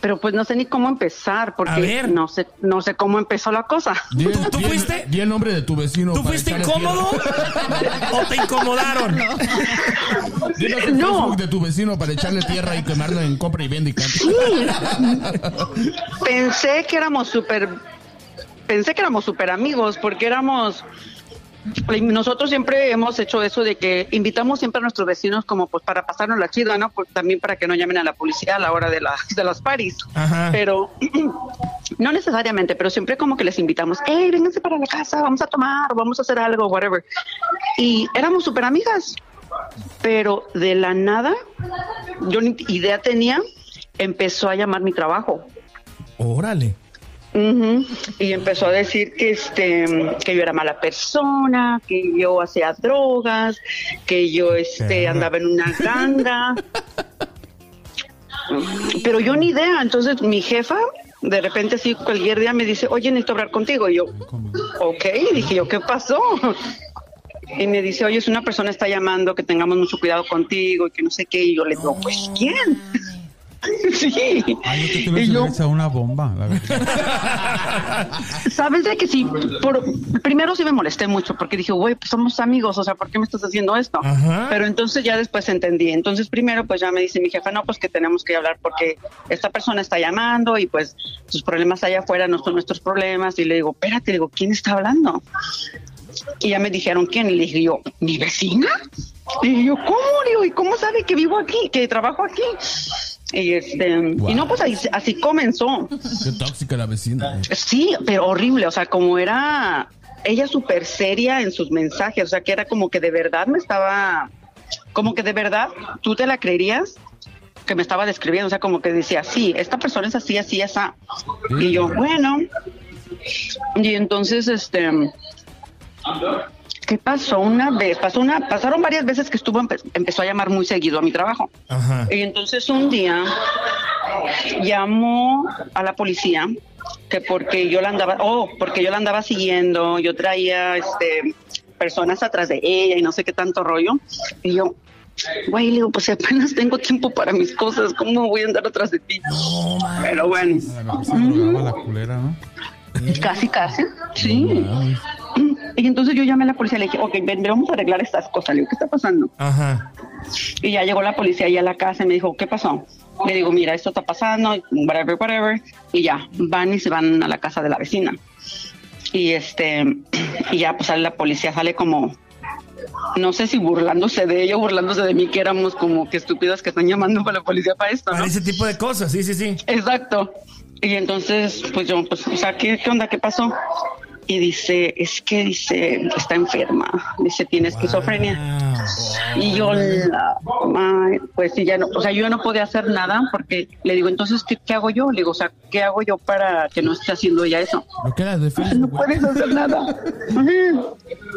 Pero pues no sé ni cómo empezar, A porque ver. no sé, no sé cómo empezó la cosa. Di el- ¿Tú- tú di el- fuiste? Di el nombre de tu vecino. ¿Tú para fuiste echarle incómodo o te incomodaron? tierra. Dinos el No. Facebook de tu vecino para echarle tierra y quemarlo en compra y venta y canta. Pensé que éramos súper, pensé que éramos súper amigos, porque éramos, nosotros siempre hemos hecho eso de que invitamos siempre a nuestros vecinos como pues para pasarnos la chida, ¿no? También para que no llamen a la policía a la hora de, las de las paris. Ajá. Pero no necesariamente, pero siempre como que les invitamos, hey, vénganse para la casa, vamos a tomar, vamos a hacer algo, whatever. Y éramos súper amigas, pero de la nada, yo ni idea tenía, empezó a llamar mi trabajo. Órale. Ujú, Y empezó a decir que este que yo era mala persona, que yo hacía drogas, que yo este andaba en una ganga. Pero yo ni idea. Entonces mi jefa de repente así cualquier día me dice, oye, necesito hablar contigo. Y yo, ok, dije yo, ¿qué pasó? Y me dice, oye, es una persona está llamando, que tengamos mucho cuidado contigo y que no sé qué. Y yo le digo, pues, ¿quién? sí. Ay, te Y que yo- haber echado una bomba, la verdad. Sabes de que sí, por, primero sí me molesté mucho porque dije, güey, pues somos amigos, o sea, ¿por qué me estás haciendo esto? Ajá. Pero entonces ya después entendí. Entonces primero pues ya me dice mi jefa, no, pues que tenemos que hablar porque esta persona está llamando y pues sus problemas allá afuera no son nuestros problemas. Y le digo, espérate, le digo, ¿quién está hablando? Y ya me dijeron quién. Y le dije yo, ¿mi vecina? Y yo, ¿cómo? Le digo, ¿y cómo sabe que vivo aquí, que trabajo aquí? Y este, y no, pues ahí- así comenzó. Qué tóxica la vecina. eh. Sí, pero horrible, o sea, como era ella súper seria en sus mensajes, o sea, que era como que de verdad me estaba, como que de verdad tú te la creerías que me estaba describiendo, o sea, como que decía, sí, esta persona es así, así, esa. Y yo, bueno, y entonces, este, ¿qué pasó? Una vez, pasó una, pasaron varias veces que estuvo, empe- empezó a llamar muy seguido a mi trabajo. Ajá. Y entonces un día llamó a la policía que porque yo la andaba, oh, porque yo la andaba siguiendo, yo traía este personas atrás de ella y no sé qué tanto rollo. Y yo, güey, le digo, pues si apenas tengo tiempo para mis cosas, ¿cómo voy a andar atrás de ti? Pero bueno, casi, casi, sí. Y entonces yo llamé a la policía y le dije, ok, ven, vamos a arreglar estas cosas. Le digo, ¿qué está pasando? Ajá. Y ya llegó la policía ahí a la casa y me dijo, ¿qué pasó? Le digo, mira, esto está pasando, whatever, whatever. Y ya, van y se van a la casa de la vecina. Y este, y ya pues sale la policía, sale como, no sé si burlándose de ella o burlándose de mí, que éramos como que estúpidos que están llamando para la policía para esto, ¿no? Para ese tipo de cosas, sí, sí, sí. Exacto. Y entonces, pues yo, pues, o sea, ¿qué, qué onda? ¿Qué pasó? Y dice, es que dice, está enferma. Dice, tiene esquizofrenia. Y yo, la, pues sí, ya no, o sea, yo no podía hacer nada porque le digo, entonces, ¿qué, qué hago yo? Le digo, o sea, ¿qué hago yo para que no esté haciendo ella eso? Facebook. No puedes hacer nada.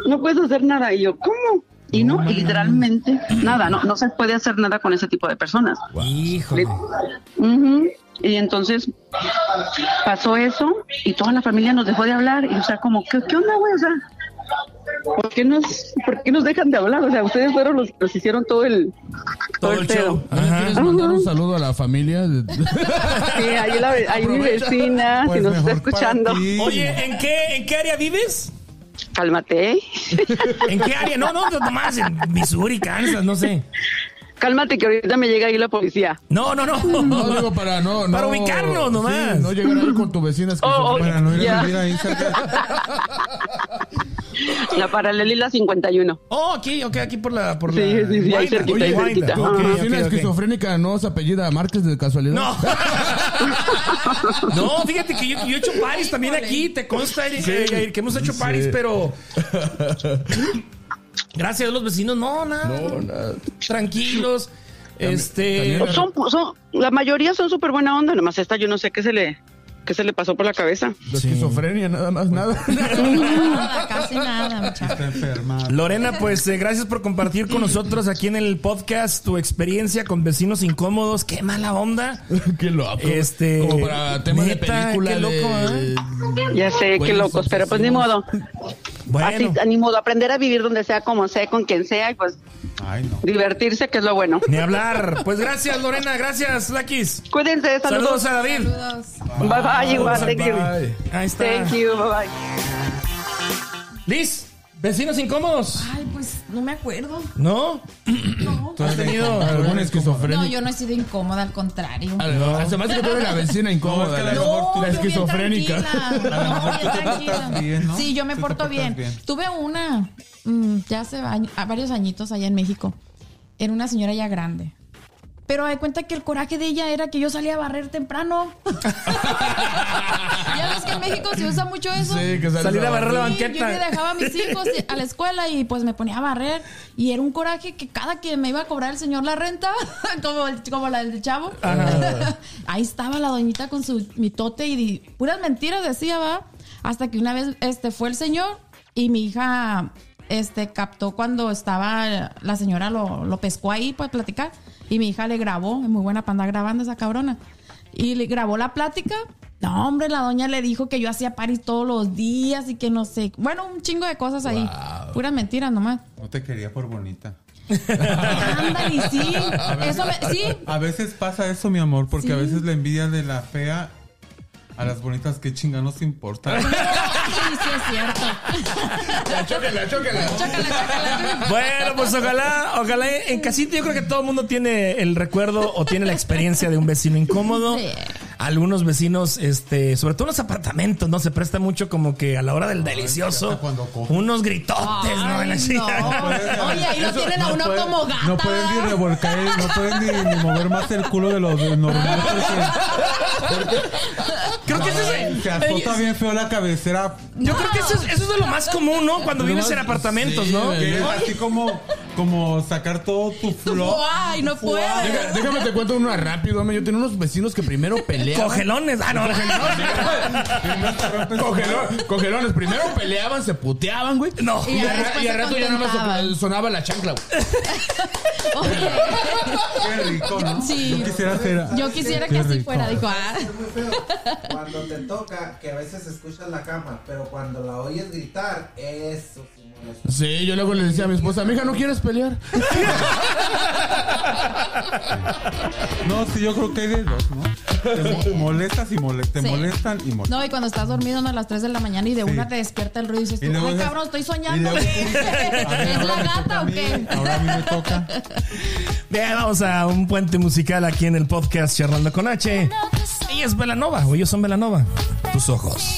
No puedes hacer nada. Y yo, ¿cómo? Y no, y literalmente nada, no, no se puede hacer nada con ese tipo de personas. Híjole. Ujú. Y entonces pasó eso y toda la familia nos dejó de hablar. Y o sea, como, ¿qué, qué onda, güey? O sea, ¿por qué, nos, ¿por qué nos dejan de hablar? O sea, ustedes fueron los que nos hicieron todo el, todo el pedo. Ahora, ¿Quieres mandar un saludo a la familia? Sí, ahí, la, ahí mi vecina, Pues si nos está escuchando. Oye, ¿en qué, ¿en qué área vives? Cálmate. ¿En qué área? No, no, nomás en Missouri, Kansas, no sé. Cálmate, que ahorita me llega ahí la policía. No, no, no. No digo para no, no. Para ubicarnos nomás. Sí, no llegar ahí con tu vecina. Oh, oh, Para no ir Ya. a vivir ahí cerca. La paralela y la 51. Oh, aquí, ok, aquí por la. Por Sí, la sí, sí, ahí cerquita, ahí Oye, cerquita. Wyandotte. Tu Ok, vecina ok, ok. esquizofrénica no se apellida Márquez de casualidad. No. No, fíjate que yo, yo he hecho paris también aquí, te consta, eh, Yair, que hemos hecho Sí. paris, pero gracias a los vecinos, no, nada. No, nada. Tranquilos. Este. también- Son, son- la mayoría son súper buena onda, nomás esta yo no sé qué se le, qué se le pasó por la cabeza. La esquizofrenia, nada más, nada. Nada, casi nada, muchachos. Está enferma. Lorena, pues eh, gracias por compartir con nosotros aquí en el podcast tu experiencia con vecinos incómodos. Qué mala onda. Qué loco. Este, Como para temas de película. qué loco, de- ¿eh? Ya sé, qué locos, pero pues ni modo. Bueno, Así, ni modo, aprender a vivir donde sea, como sea, con quien sea, y pues Ay, no. divertirse, que es lo bueno. ni hablar. Pues gracias, Lorena. Gracias, Lakis. Cuídense, Saludos saludos. a David. Saludos. Bye bye, igual, thank you. Bye. Ahí está. Thank you, bye bye. Liz, vecinos incómodos. Ay, pues no me acuerdo. ¿No? No. ¿Has tenido ¿Algún No, esquizofrénico? yo no he sido incómoda, al contrario. No. Hace que tú eres la vecina incómoda. No, la, es que a lo mejor tú- la bien esquizofrénica. No, mejor bien tú tranquila. bien, ¿no? Sí, yo me Tú porto bien. bien. Tuve una, mm, ya hace año- varios añitos allá en México. Era una señora ya grande. Pero de cuenta que el coraje de ella era que yo salía a barrer temprano. ya ves que en México se usa mucho eso. Sí, que Salir a barrer la Sí, banqueta. Yo me dejaba a mis hijos a la escuela y pues me ponía a barrer. Y era un coraje que cada que me iba a cobrar el señor la renta, como, el- como la del chavo, ahí estaba la doñita con su mitote y di- puras mentiras decía, va. Hasta que una vez este fue el señor y mi hija este captó cuando estaba la señora lo, lo pescó ahí para platicar y mi hija le grabó, es muy buena para andar grabando esa cabrona. Y le grabó la plática. No, hombre, la doña le dijo que yo hacía paris todos los días y que no sé. Bueno, un chingo de cosas ahí. Puras mentiras nomás. No te quería por bonita. Ándale, sí. Eso me, sí. A veces pasa eso, mi amor, porque a veces la envidia de la fea a las bonitas, ¿qué chinganos importa? Sí, sí es cierto. Chóquela, chóquela. Chócala, chócala. Bueno, pues ojalá, ojalá en casita yo creo que todo el mundo tiene el recuerdo o tiene la experiencia de un vecino incómodo. Sí. Algunos vecinos, este, sobre todo en los apartamentos, ¿no? Se presta mucho como que a la hora del delicioso, cuando cogen. unos gritotes, ¿no? En la Ay, chingada. no. Oye, ahí lo tienen a uno pueden- como gata. No pueden ni revolcar, no pueden ni, ni mover más el culo de lo de normal porque Creo que eso es, se azota bien feo la cabecera. yo creo que eso es, eso es de lo más común, ¿no? Cuando vives en apartamentos, sí, ¿no? güey. Que es así como, como sacar todo tu flow. Ay, no. Deja- déjame te cuento una rápido, hombre. Yo tenía unos vecinos que primero peleaban. Cogelones, ah, no, Cogelón- cogelones. Primero peleaban, se puteaban, güey. No. Y, Y al ra- después y al se rato ya nada más contentaban. sonaba la chancla, güey. Oye, Qué rico, ¿no? Sí. Yo quisiera hacer. yo quisiera Qué que así rico. fuera. Dijo, ah. Es muy feo cuando te toca que a veces escuchas la cama, pero cuando la oyes gritar, eso sí molesta. Sí, yo luego le decía a mi esposa, mija, ¿no quieres pelear? No, sí, yo creo que hay de dos, ¿no? Te mo- molestas y molestas. Te Sí. molestan y molestan. No, y cuando estás dormido ¿no? a las 3 de la mañana y de Sí. una te despierta el ruido y dices, Y tú, luego ay cabrón, estoy soñando. ¿Es la gata o qué? Ahora a mí me toca. Bien, vamos a un puente musical aquí en el podcast Charlando con H. Ella es Velanova, o ellos son Velanova. Tus ojos.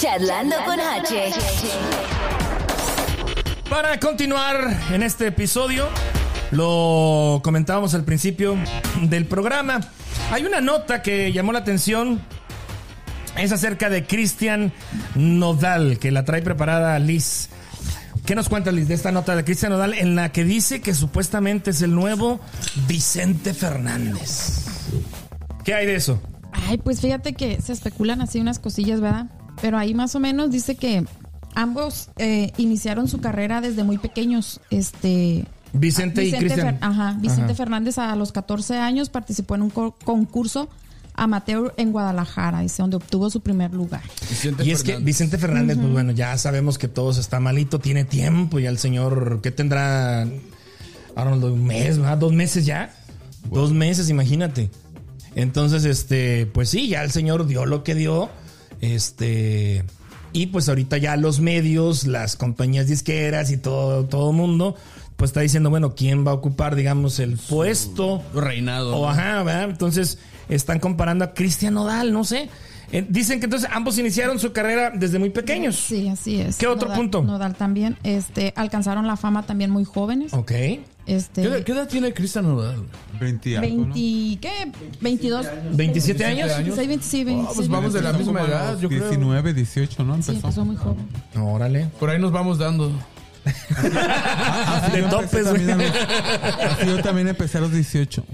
Charlando con H. Para continuar en este episodio, lo comentábamos al principio del programa. Hay una nota que llamó la atención. Es acerca de Cristian Nodal, que la trae preparada Liz. ¿Qué nos cuentas, Liz, de esta nota de Cristian Nodal en la que dice que supuestamente es el nuevo Vicente Fernández? ¿Qué hay de eso? Ay, pues fíjate que se especulan así unas cosillas, ¿verdad? Pero ahí más o menos dice que ambos eh, iniciaron su carrera desde muy pequeños. Este. Vicente y Cristian. Fer- Ajá, Vicente Ajá. Fernández a los 14 años participó en un co- concurso amateur en Guadalajara, dice, donde obtuvo su primer lugar. y es que Vicente Fernández, pues bueno, ya sabemos que todos está malito, tiene tiempo, ya el señor, ¿qué tendrá? Ahora un mes, ¿verdad? dos meses ya. Dos meses, imagínate. Entonces, este, pues sí, ya el señor dio lo que dio. Este. Y pues ahorita ya los medios, las compañías disqueras y todo, todo mundo, pues está diciendo, bueno, ¿quién va a ocupar, digamos, el puesto? Reinado. O ajá, ¿verdad? Entonces están comparando a Cristian Nodal, no sé. Eh, dicen que entonces ambos iniciaron su carrera desde muy pequeños. Sí, así es. ¿Qué otro Nodal- punto? Nodal también. Este, alcanzaron la fama también muy jóvenes. Ok. Este, ¿Qué, edad- qué edad tiene Cristian Nodal? 20 20, ¿qué? 22. 27 años. 26, 27, Ah, pues vamos de la misma edad, yo creo. 19, 18, ¿no? Sí, Empezó. empezó muy joven. Órale. Por ahí nos vamos dando. Así De yo empecé topes, también güey. Así yo también empecé a los 18.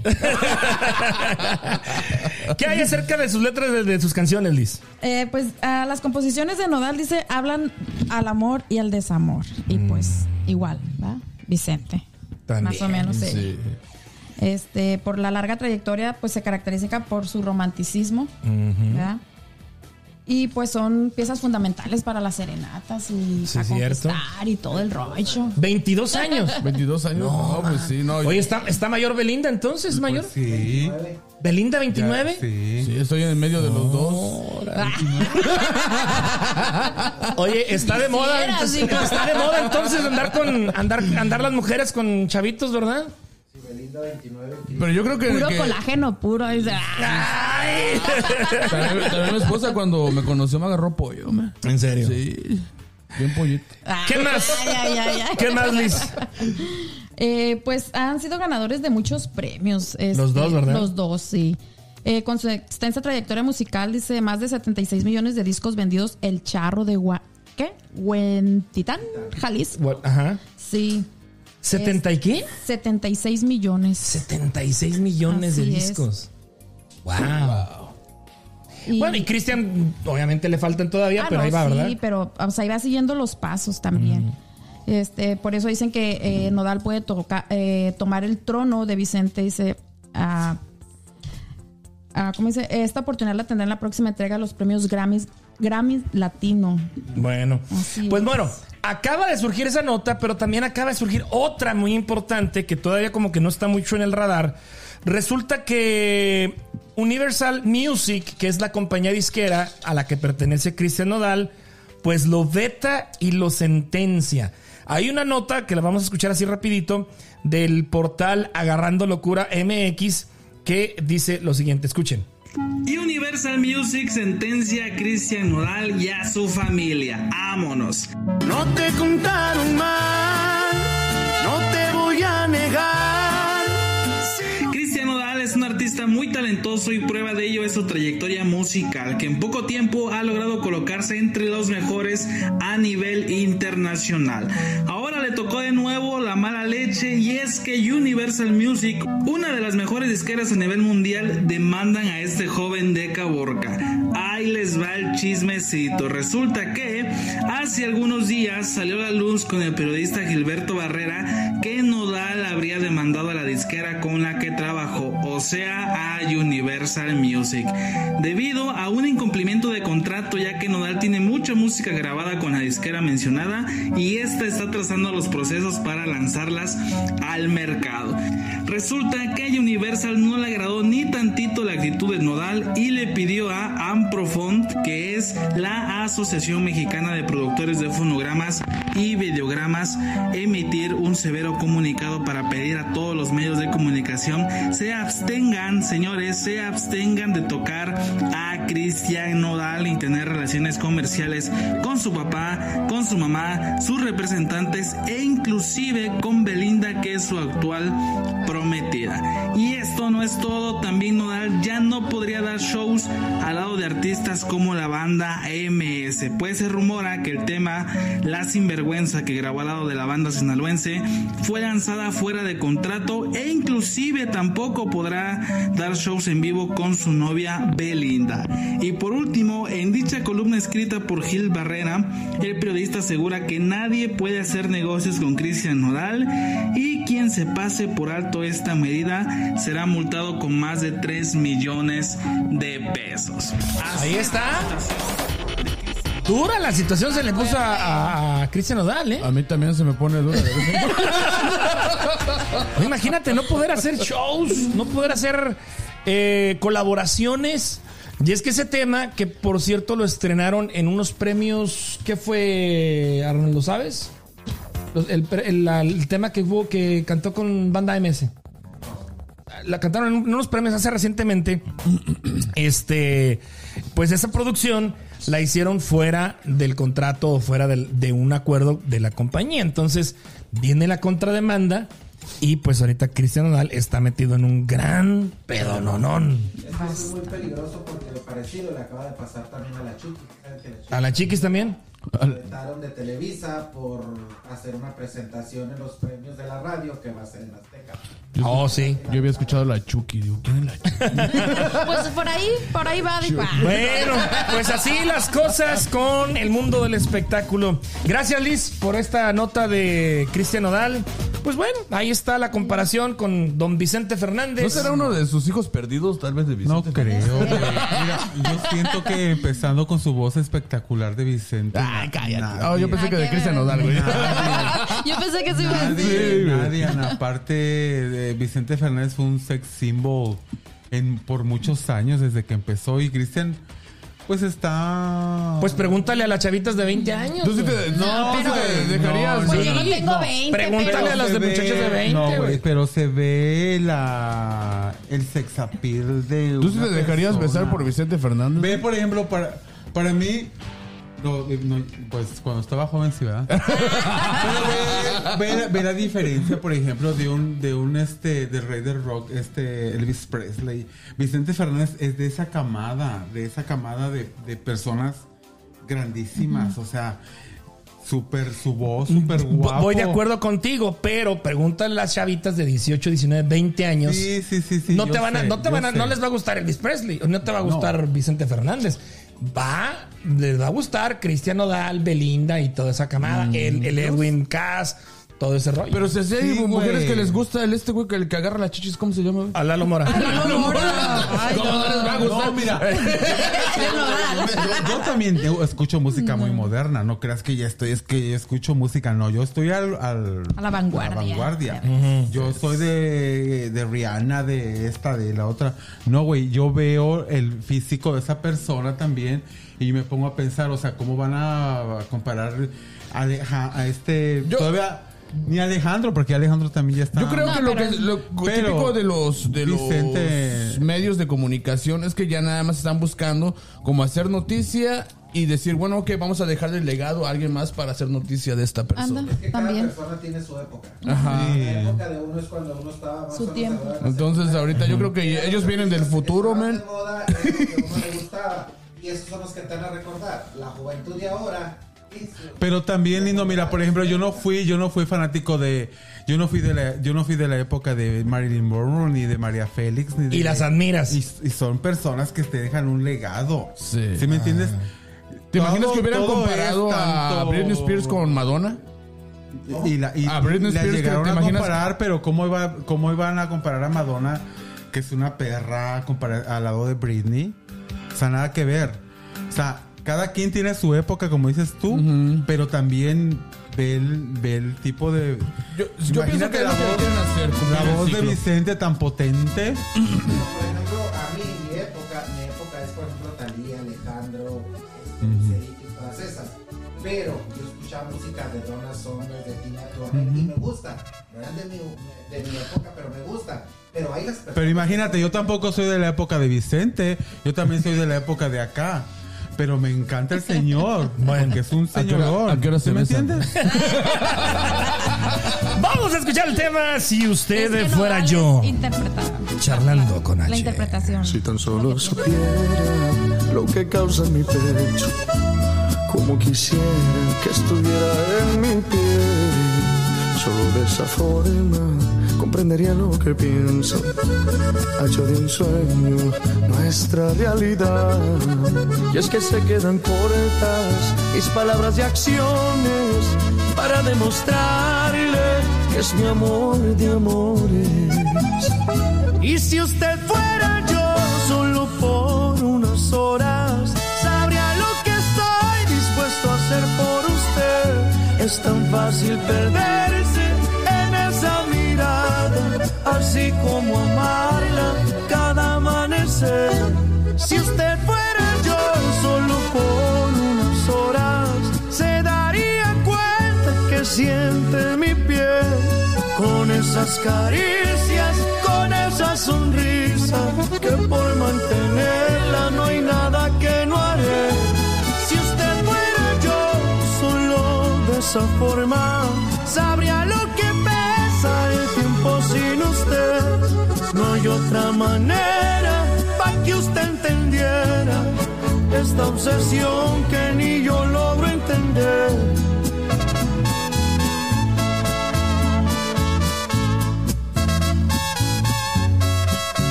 ¿Qué hay acerca de sus letras de, de sus canciones, Liz? Eh, pues ah, las composiciones de Nodal dice hablan al amor y al desamor. Y pues igual, ¿va? Vicente. También, Más o menos. Sí. Este, por la larga trayectoria, pues se caracteriza por su romanticismo, ¿verdad? Y pues son piezas fundamentales para las serenatas y Sí, para y todo el rollo. 22 años. 22 años. No, pues sí, no. Oye, ¿está, ¿está mayor Belinda entonces? ¿Es mayor? Pues sí. ¿Belinda Ya, 29? sí. Sí, estoy en medio de los dos. Oye, está de moda. Entonces- está de moda entonces andar con andar andar las mujeres con chavitos, ¿verdad? Pero yo creo que. Puro que- colágeno puro. dice, ah. También, también mi esposa cuando me conoció me agarró pollo. me. ¿En serio? Sí. Bien pollito. ¿Qué más? Ay, ay, ay, ay. ¿Qué más, Liz? Eh, pues han sido ganadores de muchos premios. este, Los dos, ¿verdad? Los dos, sí. Eh, con su extensa trayectoria musical, dice más de 76 millones de discos vendidos. El charro de Gua ¿Qué? Huentitán, Jalisco. What? Ajá. Sí. ¿70 y qué? 76 millones. 76 millones de Así es. discos. Wow. Y- Bueno, y Cristian, obviamente le faltan todavía, Ah, pero no, ahí va, sí, ¿verdad? Mm. pero o sea, ahí va siguiendo los pasos también. Este, por eso dicen que eh, Nodal puede toca- eh, tomar el trono de Vicente, dice. ah, ah, ¿Cómo dice? Esta oportunidad la tendrá en la próxima entrega de los premios Grammys, Grammys Latino. Bueno, Así pues es. bueno, acaba de surgir esa nota, pero también acaba de surgir otra muy importante que todavía como que no está mucho en el radar. Resulta que Universal Music, que es la compañía disquera a la que pertenece Cristian Nodal, pues lo veta y lo sentencia. Hay una nota que la vamos a escuchar así rapidito del portal Agarrando Locura MX que dice lo siguiente, escuchen. Universal Music sentencia a Cristian Nodal y a su familia. Vámonos. No te contaron mal, artista muy talentoso y prueba de ello es su trayectoria musical, que en poco tiempo ha logrado colocarse entre los mejores a nivel internacional. Ahora le tocó de nuevo la mala leche y es que Universal Music, una de las mejores disqueras a nivel mundial, demandan a este joven de Caborca. Ahí les va el chismecito. Resulta que hace algunos días salió a la luz con el periodista Gilberto Barrera que Nodal habría demandado a la disquera con la que trabajó, sea, a Universal Music, debido a un incumplimiento de contrato ya que Nodal tiene mucha música grabada con la disquera mencionada y esta está trazando los procesos para lanzarlas al mercado. Resulta que a Universal no le agradó ni tantito la actitud de Nodal y le pidió a Amprofond, que es la Asociación Mexicana de Productores de Fonogramas y Videogramas, emitir un severo comunicado para pedir a todos los medios de comunicación se abstengan señores, se abstengan de tocar a Cristian Nodal y tener relaciones comerciales con su papá, con su mamá, sus representantes e inclusive con Belinda, que es su actual Y esto no es todo, también Nodal ya no podría dar shows al lado de artistas como la banda MS, pues se rumora que el tema La Sinvergüenza que grabó al lado de la banda sinaloense fue lanzada fuera de contrato e inclusive tampoco podrá dar shows en vivo con su novia Belinda. Y por último, en dicha columna escrita por Gil Barrera, el periodista asegura que nadie puede hacer negocios con Cristian Nodal y quien se pase por alto esta medida será multado con más de 3 millones de pesos. Ahí está. Dura la situación se le puso a, a- a Cristian Nodal, ¿eh? A mí también se me pone dura. Imagínate no poder hacer shows, no poder hacer eh, colaboraciones. Y es que ese tema, que por cierto lo estrenaron en unos premios, ¿qué fue, Arnold? ¿Lo sabes? El, el- la- el tema que hubo que cantó con banda MS. La cantaron en unos premios hace recientemente. Este, pues esa producción la hicieron fuera del contrato o fuera del- de un acuerdo de la compañía. Entonces viene la contrademanda y pues ahorita Cristian Nodal está metido en un gran pedononón. Es muy peligroso porque lo parecido le acaba de pasar también a la Chucky. ¿Saben que la Chucky A la chiquis también. Vetaron de Televisa por hacer una presentación en los premios de la radio que va a ser en Azteca. Oh, sí. Yo había escuchado la Chucky. Digo, ¿quién es la Chucky? Pues por ahí, por ahí va. digo, ah. Bueno, pues así las cosas con el mundo del espectáculo. Gracias, Liz, por esta nota de Cristian Nodal. Pues bueno, ahí está la comparación con don Vicente Fernández. ¿No será uno de sus hijos perdidos, tal vez de No Vicente? creo. güey. Mira, yo siento que empezando con su voz espectacular de Vicente. Ay, cállate. nadie- Oh, yo pensé que de Cristian Nodal, güey. Yo pensé que se iba a decir. Nadie, Ana. Aparte, de Vicente Fernández fue un sex symbol en, por muchos años desde que empezó. Y Cristian, pues está. Pues pregúntale a las chavitas de 20 años. Tú sí te, güey. no, tú sí te dejarías. Pues no, yo no tengo no. 20. Pregúntale pero- a las de muchachos de 20, No, güey. pero se ve la el sex appeal de. ¿Tú sí te dejarías persona. besar por Vicente Fernández? Ve, por ejemplo, para, para mí. No, eh, no, pues cuando estaba joven, sí, ¿verdad? Pero ve, ve la- ve la diferencia, por ejemplo, de un, de un este, de rey del rock, este Elvis Presley. Vicente Fernández es de esa camada, de esa camada de, de personas grandísimas. O sea, súper su voz, súper guapo. Voy de acuerdo contigo, pero pregúntale a las chavitas de 18, 19, 20 años. Sí, sí, sí, sí. no te van a, sé, no te van a, sé. no les va a gustar Elvis Presley, no te va a No. gustar Vicente Fernández. Va, les va a gustar Cristian Nodal, Belinda y toda esa camada, el, el Edwin Cass, todo ese rollo. Pero si así hay Sí, mujeres que les gusta el este güey que el que agarra las chichis, ¿cómo se llama? güey? a Lalo Mora. Ay, ¿Cómo no les va a gustar? No, mira. yo, yo también escucho música muy moderna. No creas que ya estoy, es que yo escucho música. No, yo estoy al, al- A la vanguardia. a la vanguardia. Yo soy de, de Rihanna, de esta, de la otra. No, güey, yo veo el físico de esa persona también y me pongo a pensar, o sea, cómo van a comparar a, a este. Yo- todavía. Ni Alejandro, porque Alejandro también ya está. Yo creo No, que lo pero- que lo Pero típico de los de Vicente- los medios de comunicación es que ya nada más están buscando como hacer noticia y decir, bueno, ok, vamos a dejarle el legado a alguien más para hacer noticia de esta persona. Anda, Es que cada también. persona tiene su época. Ajá. La época de uno es cuando uno estaba más Su tiempo. Entonces ahorita yo creo que ellos vienen del futuro, man. de moda, es lo que a uno le gustaba. Y esos son los que te van a recordar. La juventud de ahora. Pero también, lindo, mira, por ejemplo, yo no fui, yo no fui fanático de, yo no fui de la, yo no fui de la época de Marilyn Monroe ni de María Félix ni de, Y las admiras. y, y son personas que te dejan un legado. Sí. me entiendes? ¿Te Todo- imaginas que hubieran comparado a Britney Spears con Madonna? y la, y A Britney la Spears, llegaron ¿te a imaginas? comparar, pero cómo iba, cómo iban a comparar a Madonna, que es una perra, comparar al lado de Britney, o sea, nada que ver. O sea, cada quien tiene su época, como dices tú, pero también ve el, ve el tipo de. Yo, yo pienso que la que voz, quieren hacer. la voz de. Vicente tan potente. Por ejemplo, a mí, mi época, mi época es, por ejemplo, Talía, Alejandro, este, y todas esas. Pero yo escuchaba escuchaba música de Donna Summer, de Tina Turner, y me gusta. No eran de mi, de mi época, pero me gusta. Pero hay las personas... Pero imagínate, yo tampoco soy de la época de Vicente. Yo también soy de la época de acá. Pero me encanta el señor. Porque es un qué hora- señorón. a qué hora ¿Sí se me entiendes? Vamos a escuchar el tema Si usted Es que fuera Nodal yo. Charlando con la H. interpretación. Si tan solo supiera lo que causa mi pecho, como quisiera que estuviera en mi piel. Solo de esa forma comprendería lo que pienso. Hecho de un sueño nuestra realidad. Y es que se quedan cortas mis palabras y acciones para demostrarle que es mi amor de amores. Y si usted fuera yo solo por unas horas, sabría lo que estoy dispuesto a hacer por usted. Es tan fácil mirada, así como amarla cada amanecer. Si usted fuera yo solo por unas horas, se daría cuenta que siente mi piel con esas caricias, con esa sonrisa, que por mantenerla no hay nada que no haré. Si usted fuera yo, solo de esa forma, sabría lo que sin usted. No hay otra manera para que usted entendiera esta obsesión que ni yo logro entender.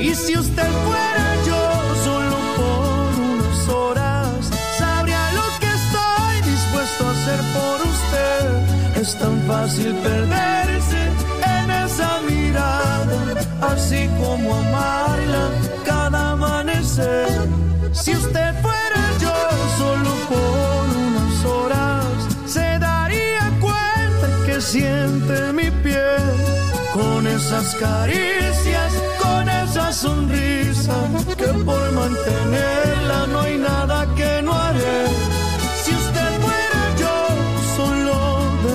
Y si usted fuera fácil perderse en esa mirada, así como amarla cada amanecer. Si usted fuera yo solo por unas horas, se daría cuenta que siente mi piel con esas caricias, con esa sonrisa, que por mantenerla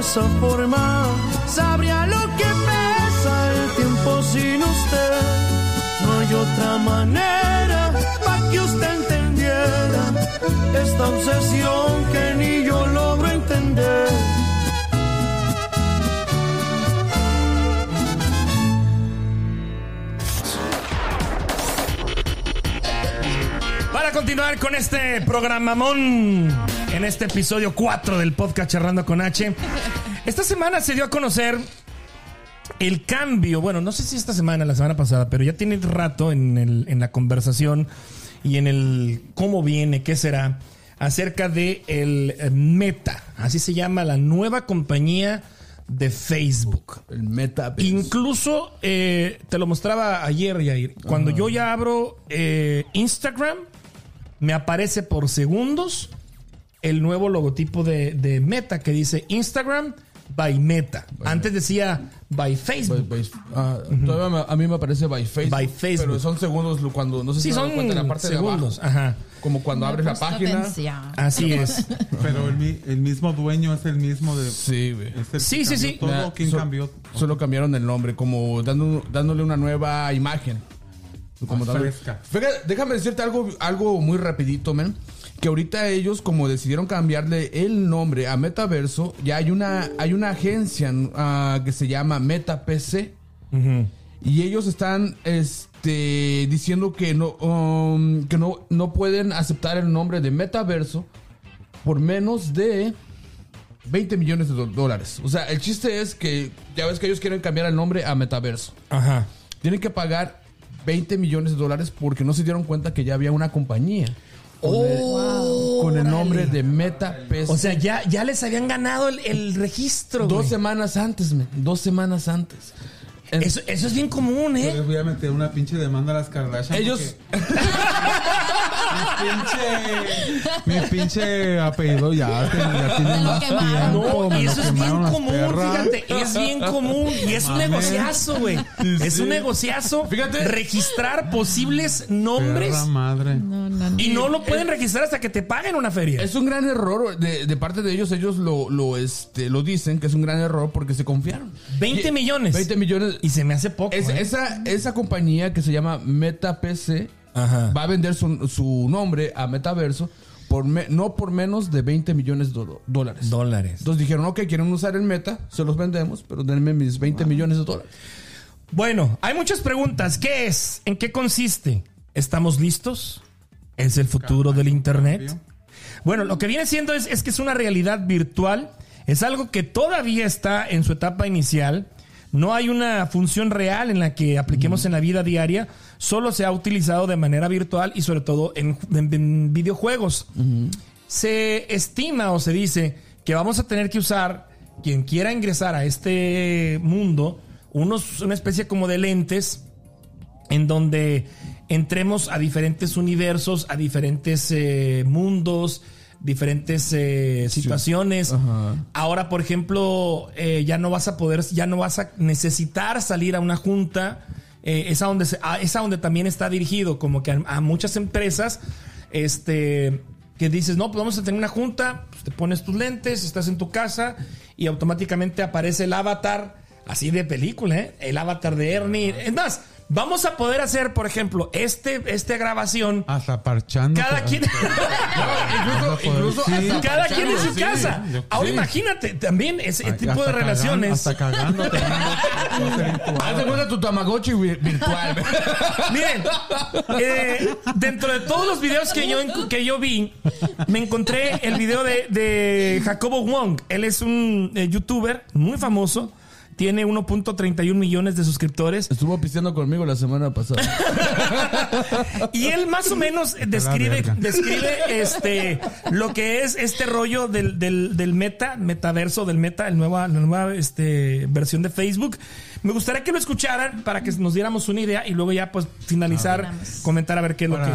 esa forma, sabría lo que pesa el tiempo sin usted. No hay otra manera para que usted entendiera esta obsesión que ni yo logro entender. Para continuar con este programamón en este episodio 4 del podcast Charlando con H. Esta semana se dio a conocer el cambio, bueno, no sé si esta semana, la semana pasada, pero ya tiene rato en, el- en la conversación y en el cómo viene, qué será, acerca de el eh, Meta, así se llama la nueva compañía de Facebook. El Meta. Incluso eh, te lo mostraba ayer, Yair. Cuando yo ya abro eh, Instagram, me aparece por segundos el nuevo logotipo de, de Meta que dice Instagram by Meta. Antes decía by Facebook. Ah, todavía me- a mí me parece by Facebook. By Facebook. Pero son segundos cuando no sé Sí, si son cuenta en la parte segundos, de abajo. ajá. Como cuando abres la página. atención. Así es. Pero el, mi- el mismo dueño es el mismo de. Sí, güey. es el Sí, sí, sí. Todo, Ya, ¿quién so- cambió? Solo cambiaron el nombre, como dando, dándole una nueva imagen. Como Más dándole- fresca. Fíjate, déjame decirte algo, algo muy rapidito, man. Que ahorita ellos, como decidieron cambiarle el nombre a Metaverso, ya hay una, hay una agencia ah, que se llama Meta PC. Y ellos están este, diciendo que no, um, que no, no pueden aceptar el nombre de Metaverso por menos de 20 millones de dólares. O sea, el chiste es que ya ves que ellos quieren cambiar el nombre a Metaverso. Ajá. Tienen que pagar 20 millones de dólares porque no se dieron cuenta que ya había una compañía. Con, el, con el nombre de MetaPC. O sea, ya, ya les habían ganado el, el registro. dos güey. semanas antes, man, dos semanas antes. En- Eso, eso es bien común, Yo ¿eh? les voy a meter una pinche demanda a las Kardashian. ellos, porque Mi pinche apellido ya, te- ya tiene más tiempo. No, y eso es bien común, perras. fíjate, es bien común y es un negociazo, güey. Es un negociazo. Fíjate. registrar posibles nombres Perra madre. y no lo pueden registrar hasta que te paguen una feria. Es un gran error de, de parte de ellos. Ellos lo, lo, este, lo dicen que es un gran error porque se confiaron. 20 millones. 20 millones. Y se me hace poco. Es- ¿eh? esa, esa compañía que se llama MetaPC Ajá. va a vender su, su nombre a Metaverso por me- no por menos de 20 millones de do- dólares. Dólares. Entonces dijeron, ok, quieren usar el Meta, se los vendemos, pero denme mis 20 millones de dólares. Bueno, hay muchas preguntas. ¿Qué es? ¿En qué consiste? ¿Estamos listos? ¿Es el futuro del Internet? Bueno, lo que viene siendo es, es que es una realidad virtual. Es algo que todavía está en su etapa inicial. No hay una función real en la que apliquemos en la vida diaria. Solo se ha utilizado de manera virtual y sobre todo en, en- en videojuegos. Se estima o se dice que vamos a tener que usar, quien quiera ingresar a este mundo, unos, una especie como de lentes en donde entremos a diferentes universos, a diferentes eh, mundos, diferentes eh, situaciones. Ahora, por ejemplo, eh, ya no vas a poder, ya no vas a necesitar salir a una junta. Eh, es, a donde donde también está dirigido, como que a, a muchas empresas, este, que dices, no, pues vamos a tener una junta, pues te pones tus lentes, estás en tu casa y automáticamente aparece el avatar, así de película, ¿eh? el avatar de Ernie. Es más, vamos a poder hacer, por ejemplo, este, esta grabación. Hasta parchando. Cada quien, incluso, incluso hasta cada quien en su sí. casa. Yo- Ahora sí. imagínate también ese Ay, tipo de cagando- relaciones. hasta cagando. Haz de cuenta tu Tamagotchi vi- virtual. Miren, eh, dentro de todos los videos que yo, que yo vi, me encontré el video de, de Jacobo Wong. Él es un eh, youtuber muy famoso. Tiene 1.31 millones de suscriptores. Estuvo pisteando conmigo la semana pasada. Y él más o menos describe, describe este lo que es este rollo del, del, del meta, metaverso del meta, el nueva, la nueva este, versión de Facebook. Me gustaría que lo escucharan para que nos diéramos una idea y luego ya pues finalizar, comentar a ver qué es lo que.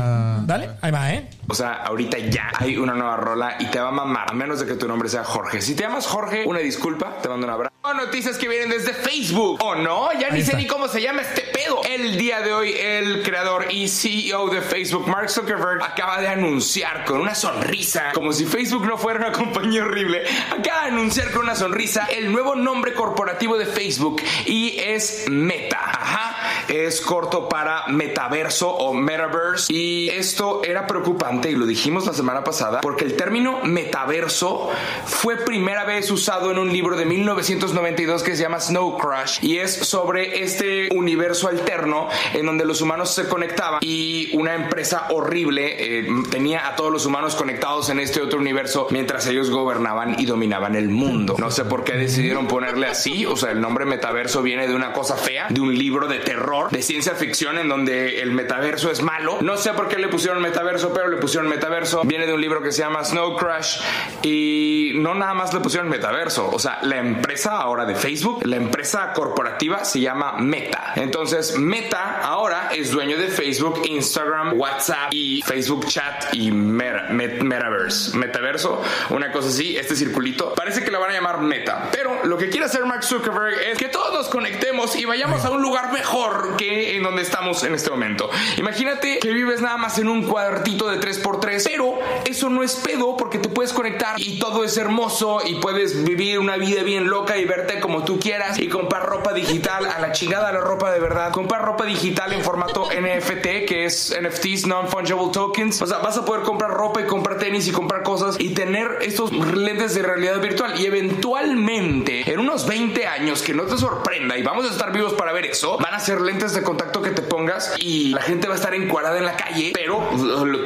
Dale, ahí va, ¿eh? O sea, ahorita ya hay una nueva rola y te va a mamar, a menos de que tu nombre sea Jorge. Si te llamas Jorge, una disculpa, te mando un abrazo. Oh, noticias que vienen desde Facebook. Oh, no, ya Ahí ni sé ni cómo se llama este pedo. El día de hoy, el creador y CEO de Facebook, Mark Zuckerberg, acaba de anunciar con una sonrisa, como si Facebook no fuera una compañía horrible, acaba de anunciar con una sonrisa el nuevo nombre corporativo de Facebook y es Meta. Ajá, es corto para metaverso o metaverse. Y esto era preocupante y lo dijimos la semana pasada porque el término metaverso fue primera vez usado en un libro de 1992 que se llama Snow Crash y es sobre este universo alterno en donde los humanos se conectaban y una empresa horrible eh, tenía a todos los humanos conectados en este otro universo mientras ellos gobernaban y dominaban el mundo. No sé por qué decidieron ponerle así, o sea, el nombre metaverso viene de una cosa fea, de un libro de terror, de ciencia ficción en donde el metaverso es malo. No sé por qué le pusieron metaverso, pero le pusieron metaverso. Viene de un libro que se llama Snow Crash y no nada más le pusieron metaverso, o sea, la empresa ahora de Facebook, la empresa corporativa se llama Meta. Entonces, Meta ahora es dueño de Facebook, Instagram, WhatsApp y Facebook Chat y Meta- Met- Metaverse. Metaverso, una cosa así, este circulito. Parece que lo van a llamar Meta, pero lo que quiere hacer Mark Zuckerberg es que todos nos conectemos y vayamos a un lugar mejor que en donde estamos en este momento. Imagínate que vives nada más en un cuadratito de 3x3, pero eso no es pedo porque te puedes conectar y todo es hermoso y puedes vivir una vida bien loca y verte como tú quieras y comprar ropa digital a la chingada la ropa de verdad. Comprar ropa digital en formato NFT, que es NFTs, Non-Fungible Tokens. O sea, vas a poder comprar ropa y comprar tenis y comprar cosas y tener estos lentes de realidad virtual. Y eventualmente, en unos 20 años, que no te sorprenda y vamos a estar vivos para ver eso, van a ser lentes de contacto que te pongas y la gente va a estar encuadrada en la calle, pero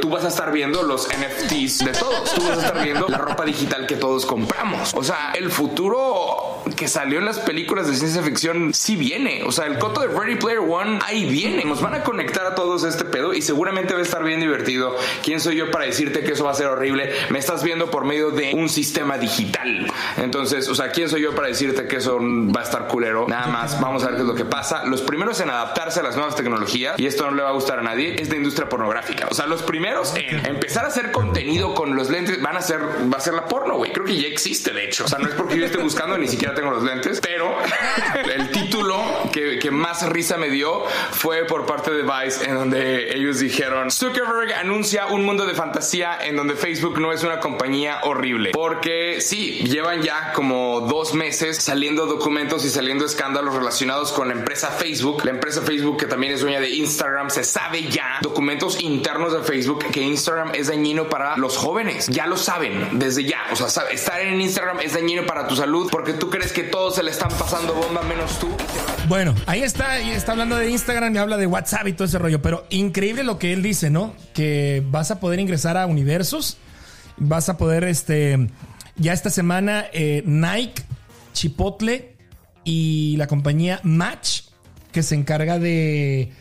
tú vas a estar viendo los NFTs de todos. Tú vas a estar viendo la ropa digital que todos compramos. O sea, el futuro que salió en las películas de ciencia ficción sí viene. O sea, el coto de Ready Player One ahí viene. Nos van a conectar a todos este pedo y seguramente va a estar bien divertido. ¿Quién soy yo para decirte que eso va a ser horrible? Me estás viendo por medio de un sistema digital. Entonces, o sea, ¿quién soy yo para decirte que eso va a estar culero? Nada más, vamos a ver qué es lo que pasa. Los primeros en adaptarse a las nuevas tecnologías, y esto no le va a gustar a nadie, es la industria pornográfica. O sea, los primeros en empezar a hacer contenido con los lentes van a ser, va a ser la porno, güey. Creo que ya existe, de hecho. O sea, no es porque yo esté buscando, ni siquiera tengo los lentes, pero el título que, que más risa me dio fue por parte de Vice, en donde ellos dijeron: Zuckerberg anuncia un mundo de fantasía en donde Facebook no es una compañía horrible. Porque sí, llevan ya como dos meses saliendo documentos y saliendo escándalos relacionados con la empresa Facebook. La empresa Facebook, que también es dueña de Instagram, se sabe ya documentos internos de Facebook que Instagram es dañino para los jóvenes. Ya lo saben desde ya. O sea, estar en Instagram es dañino para tu salud porque tú crees que todos se le están pasando bomba menos tú. Bueno, ahí está, ahí está hablando de Instagram y habla de WhatsApp y todo ese rollo. Pero increíble lo que él dice, ¿no? Que vas a poder ingresar a universos. Vas a poder, este. Ya esta semana, eh, Nike, Chipotle y la compañía Match, que se encarga de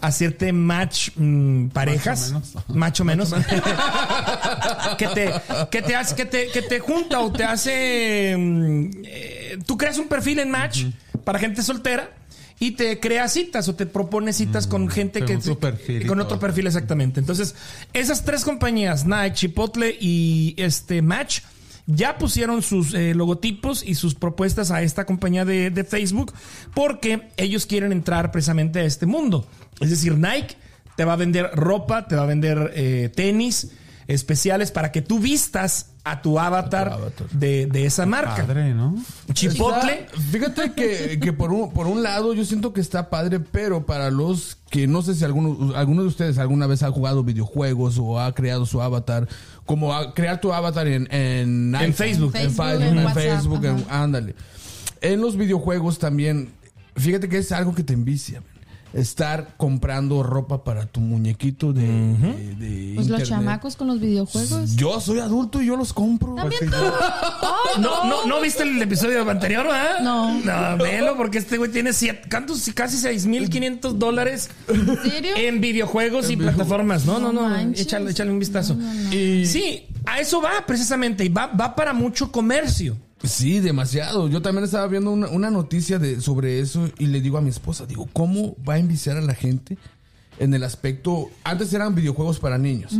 hacerte match mm, parejas. Macho menos. que te, que te hace, que te, que te junta o te hace. mm, eh, tú creas un perfil en Match para gente soltera y te crea citas o te propone citas con gente que. perfil con otro perfil, exactamente. Entonces, esas tres compañías, Nike, Chipotle y este Match. Ya pusieron sus eh, logotipos y sus propuestas a esta compañía de, de Facebook porque ellos quieren entrar precisamente a este mundo. Es decir, Nike te va a vender ropa, te va a vender eh, tenis especiales para que tú vistas a tu avatar, De, de esa marca. Padre, ¿no? Chipotle. Está- fíjate que, que por, un, por un lado yo siento que está padre, pero para los que no sé si alguno, alguno de ustedes alguna vez ha jugado videojuegos o ha creado su avatar, como a crear tu avatar en, en, Facebook. En Facebook, Facebook, en en Facebook, en- ajá. ándale. En los videojuegos también, fíjate que es algo que te envicia. man. Estar comprando ropa para tu muñequito de, de- de Pues los internet. chamacos con los videojuegos. Yo soy adulto y yo los compro. También tú. Ay, No, no, ¿No viste el episodio anterior, verdad? No. No, velo, porque este güey tiene siete, ¿cuántos? Casi 6.500 dólares ¿En serio? en videojuegos y plataformas. No, no, No no. manches. échale, échale un vistazo. Y- Sí, a eso va precisamente. Y va, va para mucho comercio. Sí, demasiado. Yo también estaba viendo una, una noticia de, sobre eso y le digo a mi esposa, digo, ¿cómo va a enviciar a la gente en el aspecto... Antes eran videojuegos para niños,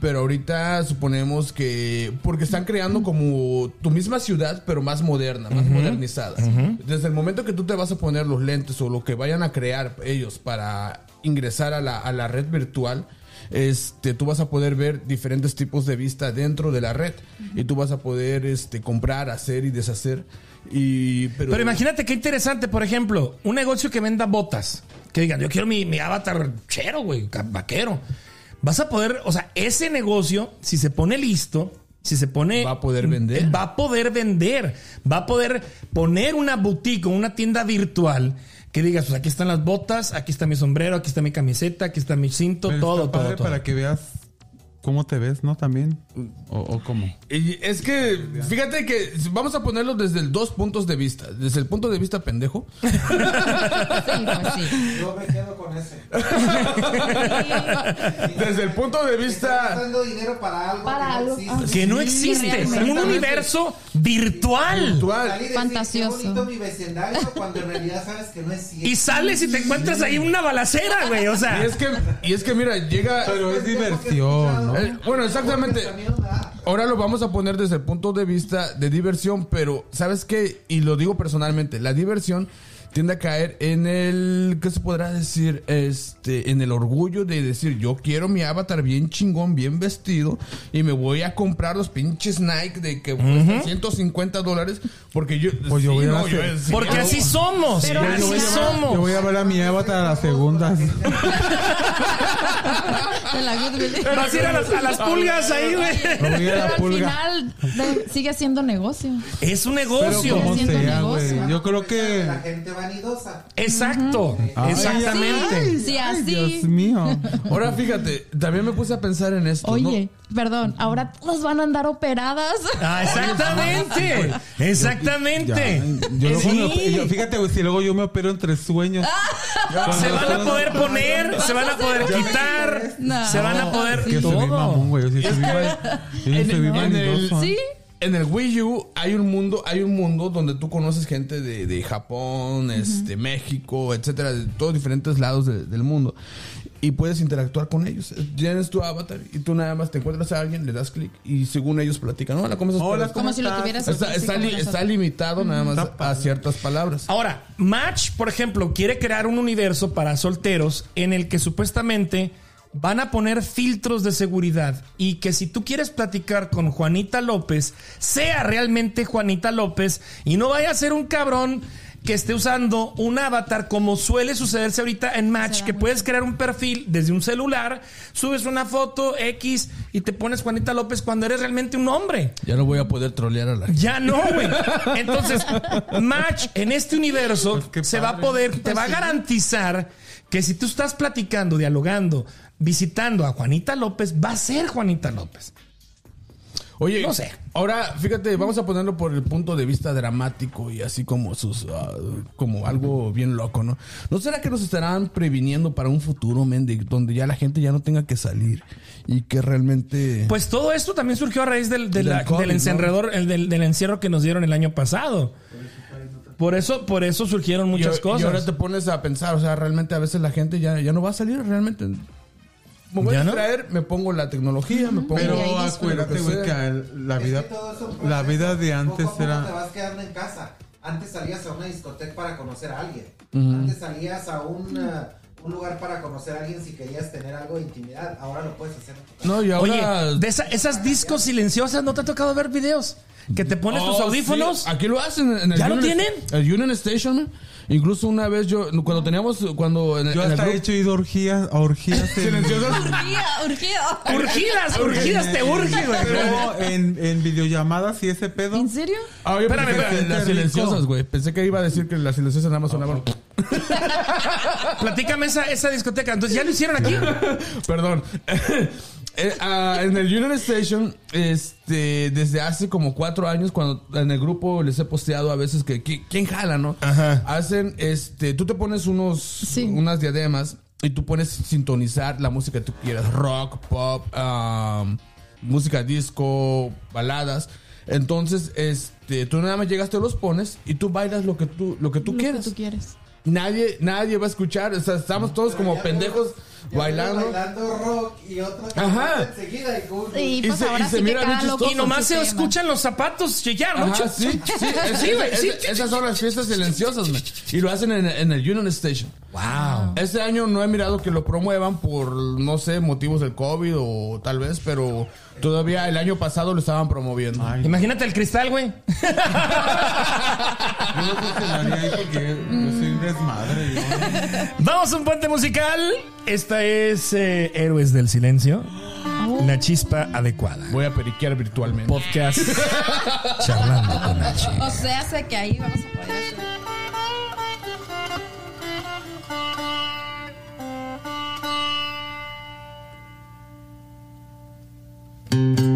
pero ahorita suponemos que... Porque están creando como tu misma ciudad, pero más moderna, más modernizada. Desde el momento que tú te vas a poner los lentes o lo que vayan a crear ellos para ingresar a la, a la red virtual, este, tú vas a poder ver diferentes tipos de vista dentro de la red y tú vas a poder este, comprar, hacer y deshacer. Y, pero, Pero imagínate qué interesante, por ejemplo, un negocio que venda botas. Que digan, yo quiero mi, mi avatar chero, güey, vaquero. Vas a poder, o sea, ese negocio, si se pone listo, si se pone. Va a poder vender. Va a poder vender. Va a poder poner una boutique o una tienda virtual que digas, pues aquí están las botas, aquí está mi sombrero, aquí está mi camiseta, aquí está mi cinto, Pero todo, está todo, todo. para que veas cómo te ves, ¿no? También. O, o cómo. y es que, fíjate que vamos a ponerlo desde el dos puntos de vista. Desde el punto de vista pendejo. Sí, pues sí. Yo me quedo con ese. Desde el punto de vista... dando dinero para algo Para que algo, no existe. Que no existe. Un universo virtual. virtual. Fantasioso. "Qué bonito mi vecindario cuando en realidad sabes que no es cierto. Y sales y te encuentras ahí una balacera, güey. O sea. Y es que, y es que mira, llega... Pero es diversión, ¿no? Eh, bueno, exactamente. Ahora lo vamos a poner desde el punto de vista de diversión, pero ¿sabes qué? Y lo digo personalmente, la diversión tiende a caer en el, ¿qué se podrá decir? Este, en el orgullo de decir, yo quiero mi avatar bien chingón, bien vestido, y me voy a comprar los pinches Nike de que cuestan 150 dólares, porque yo... Pues yo voy a hacer- yo- sí, Porque yo- así somos. Pero así así somos. Yo voy a ver a mi avatar a las segundas. La Building. Vas a las, a las pulgas ahí, güey. Pero la al pulga. final de- sigue siendo negocio. Es un Pero negocio. como Haciendo sea, negocio. güey. Yo creo La que. gente vanidosa. Exacto. Ay, Exactamente. Sí, así. Dios mío. Ahora fíjate, también me puse a pensar en esto. Oye, perdón, ahora todas van a andar operadas. Ah, exactamente. Exactamente. Yo luego Sí. me- yo- fíjate, güey, si luego yo me opero entre sueños. Se van a poder poner, se van a poder quitar, No. se van a poder Es que soy bien mamón, todo. güey. Yo sí soy bien- yo sí En, soy bien en el, vanidoso. Sí. En el Wii U hay un mundo, hay un mundo donde tú conoces gente de, de Japón, este, México, etcétera, de todos diferentes lados de- del mundo. Y puedes interactuar con ellos. Tienes tu avatar y tú nada más te encuentras a alguien, le das clic y según ellos platican. Hola, ¿cómo estás? Hola, Como si lo tuvieras Está, está, li- está limitado nada más a ciertas palabras. Ahora, Match, por ejemplo, quiere crear un universo para solteros en el que supuestamente van a poner filtros de seguridad y que si tú quieres platicar con Juanita López, sea realmente Juanita López y no vaya a ser un cabrón que esté usando un avatar como suele sucederse ahorita en Match, que puedes crear un perfil desde un celular, subes una foto X y te pones Juanita López cuando eres realmente un hombre. Ya no voy a poder trolear a la gente. Ya no, güey. Entonces, Match en este universo qué se va a poder, te va a garantizar que si tú estás platicando, dialogando, visitando a Juanita López, va a ser Juanita López. Oye, No sé. Ahora, fíjate, vamos a ponerlo por el punto de vista dramático y así como sus ah, como algo bien loco, ¿no? ¿No será que nos estarán previniendo para un futuro, men, de- donde ya la gente ya no tenga que salir y que realmente Pues todo esto también surgió a raíz del, del- Del del COVID, ¿no? encerrador, el del, del encierro que nos dieron el año pasado. Por eso, por eso surgieron muchas y, cosas. Y ahora te pones a pensar, o sea, realmente a veces la gente ya, ya no va a salir, realmente. Me voy ¿Ya a no? distraer, me pongo la tecnología, me pongo... Pero acuérdate, güey, que la vida, todo eso la vida de Poco a antes poco te era. vas quedando en casa. Antes salías a una discoteca para conocer a alguien. Antes salías a un, uh, un lugar para conocer a alguien si querías tener algo de intimidad. Ahora lo puedes hacer. No, y Oye, ahora... de esa- esas discos silenciosas, ¿no te ha tocado ver videos? Que te pones tus Oh, audífonos. sí. Aquí lo hacen en el ¿Ya lo tienen? El Union Station. Incluso una vez yo, cuando teníamos, cuando en, Yo en el hasta he grupo- hecho ido a orgías, a orgías en, silenciosas. Urgía, urgía. Urgidas, urgidas, te urge, güey. No, en, en videollamadas y ese pedo. ¿En serio? Ah, yo Espérame, pensé que espérame. las silenciosas, güey. Pensé que iba a decir que las silenciosas nada más sonaban. Platícame esa, esa discoteca. Entonces, ¿ya lo hicieron aquí? Perdón. Eh, ah, en el Union Station, este, desde hace como cuatro años, cuando en el grupo les he posteado a veces que, que- ¿quién jala, no? Ajá. Hacen, este, tú te pones unos, Sí. unas diademas y tú pones sintonizar la música que tú quieras, rock, pop, um, música disco, baladas. Entonces, este, tú nada más llegas, te los pones y tú bailas lo que tú, lo que tú Lo que quieras. tú quieres. Nadie, nadie va a escuchar, o sea, estamos todos como pendejos bailando. bailando rock y otro que Ajá. enseguida y. Sí, Y pues se- y ahora se sí que mira bien cada loco chistoso. Y nomás se escuchan los zapatos chillar, ¿no? Ajá, sí, sí, es- Sí, güey, es- sí. es- esas son las fiestas silenciosas, man. Y lo hacen en, en el Union Station. Wow. Este año no he mirado que lo promuevan por, no sé, motivos del COVID o tal vez, pero todavía el año pasado lo estaban promoviendo. Ay, Imagínate el cristal, güey. yo no desmadre. yo. Vamos a un puente musical. Esta es eh, Héroes del Silencio. La chispa adecuada. Voy a periquear virtualmente. Podcast Charlando con H. O sea, sé que ahí vamos a poder hacer. Las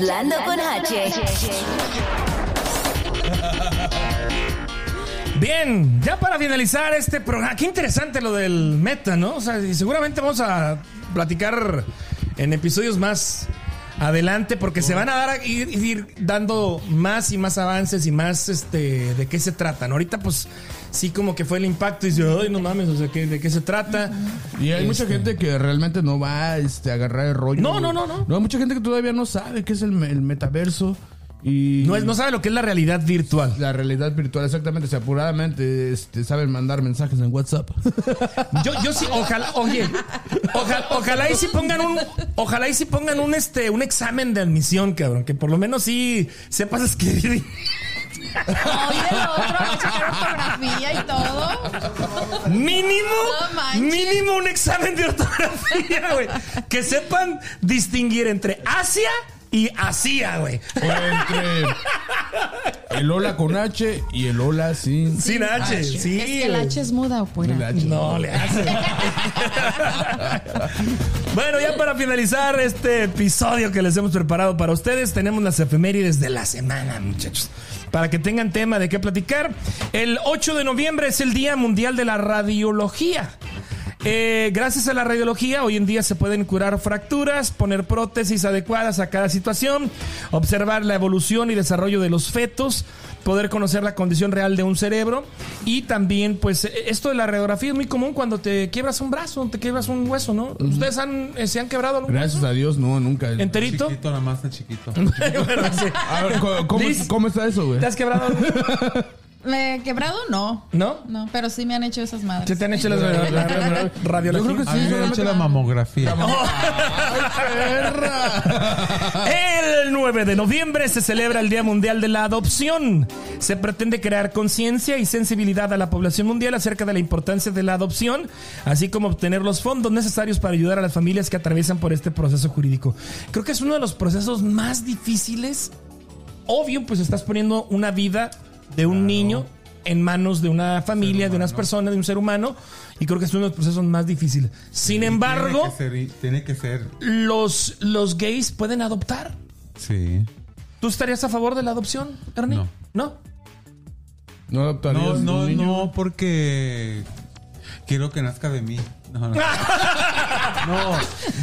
Charlando con H. Bien, ya para finalizar este programa, qué interesante lo del meta, ¿no? O sea, y seguramente vamos a platicar en episodios más adelante porque se van a dar ir, ir dando más y más avances y más este de qué se tratan. Ahorita pues sí como que fue el impacto y dice, ay, no mames, o sea, ¿qué- ¿de qué se trata? Y hay mucha Este, gente que realmente no va este, a agarrar el rollo. No, no, no, no. No, hay mucha gente que todavía no sabe qué es el metaverso. Y No, es- no sabe lo que es la realidad virtual. La realidad virtual, exactamente. O sea, apuradamente este, saben mandar mensajes en WhatsApp. Yo, yo sí, ojalá, oye, ojalá, ojalá y si pongan un, ojalá y si pongan un este, un examen de admisión, cabrón, que por lo menos sí sepas escribir. Oye, el otro va a checar ortografía y todo. Mínimo, No mínimo un examen de ortografía, güey. Que sepan distinguir entre Asia y Asia, güey. Entre el hola con H y el hola sin, Sin H, sí. es que el. H es muda o fuera. El H. No le hace. bueno, ya para finalizar este episodio que les hemos preparado para ustedes, tenemos las efemérides de la semana, muchachos. Para que tengan tema de qué platicar. El 8 de noviembre es el Día Mundial de la Radiología. Eh, gracias a la radiología, hoy en día se pueden curar fracturas, poner prótesis adecuadas a cada situación, observar la evolución y desarrollo de los fetos, poder conocer la condición real de un cerebro y también, pues, eh, esto de la radiografía es muy común cuando te quiebras un brazo, te quiebras un hueso, ¿no? ¿Ustedes han, eh, se han quebrado algún Gracias a Dios, no, nunca. ¿Enterito? Chiquito, nada más tan chiquito. Bueno, sí. A ver, ¿cómo, cómo- Liz, cómo está eso, güey? ¿Te has quebrado he quebrado? No. ¿No? No, pero sí me han hecho esas madres. ¿Qué te han hecho las la- la- la- radiología? A mí me han hecho la mamografía. El 9 de noviembre se celebra el Día Mundial de la Adopción. Se pretende crear conciencia y sensibilidad a la población mundial acerca de la importancia de la adopción, así como obtener los fondos necesarios para ayudar a las familias que atraviesan por este proceso jurídico. Creo que es uno de los procesos más difíciles. Obvio, pues estás poniendo una vida de un niño en manos de una familia, de unas personas, de un ser humano, y creo que es uno de los procesos más difíciles. Sin embargo, Tiene que ser. tiene que ser- los, los gays pueden adoptar. Sí. ¿Tú estarías a favor de la adopción, Ernie? No. ¿No? No adoptarías No, un no, niño? no, porque quiero que nazca de mí. No, no. No,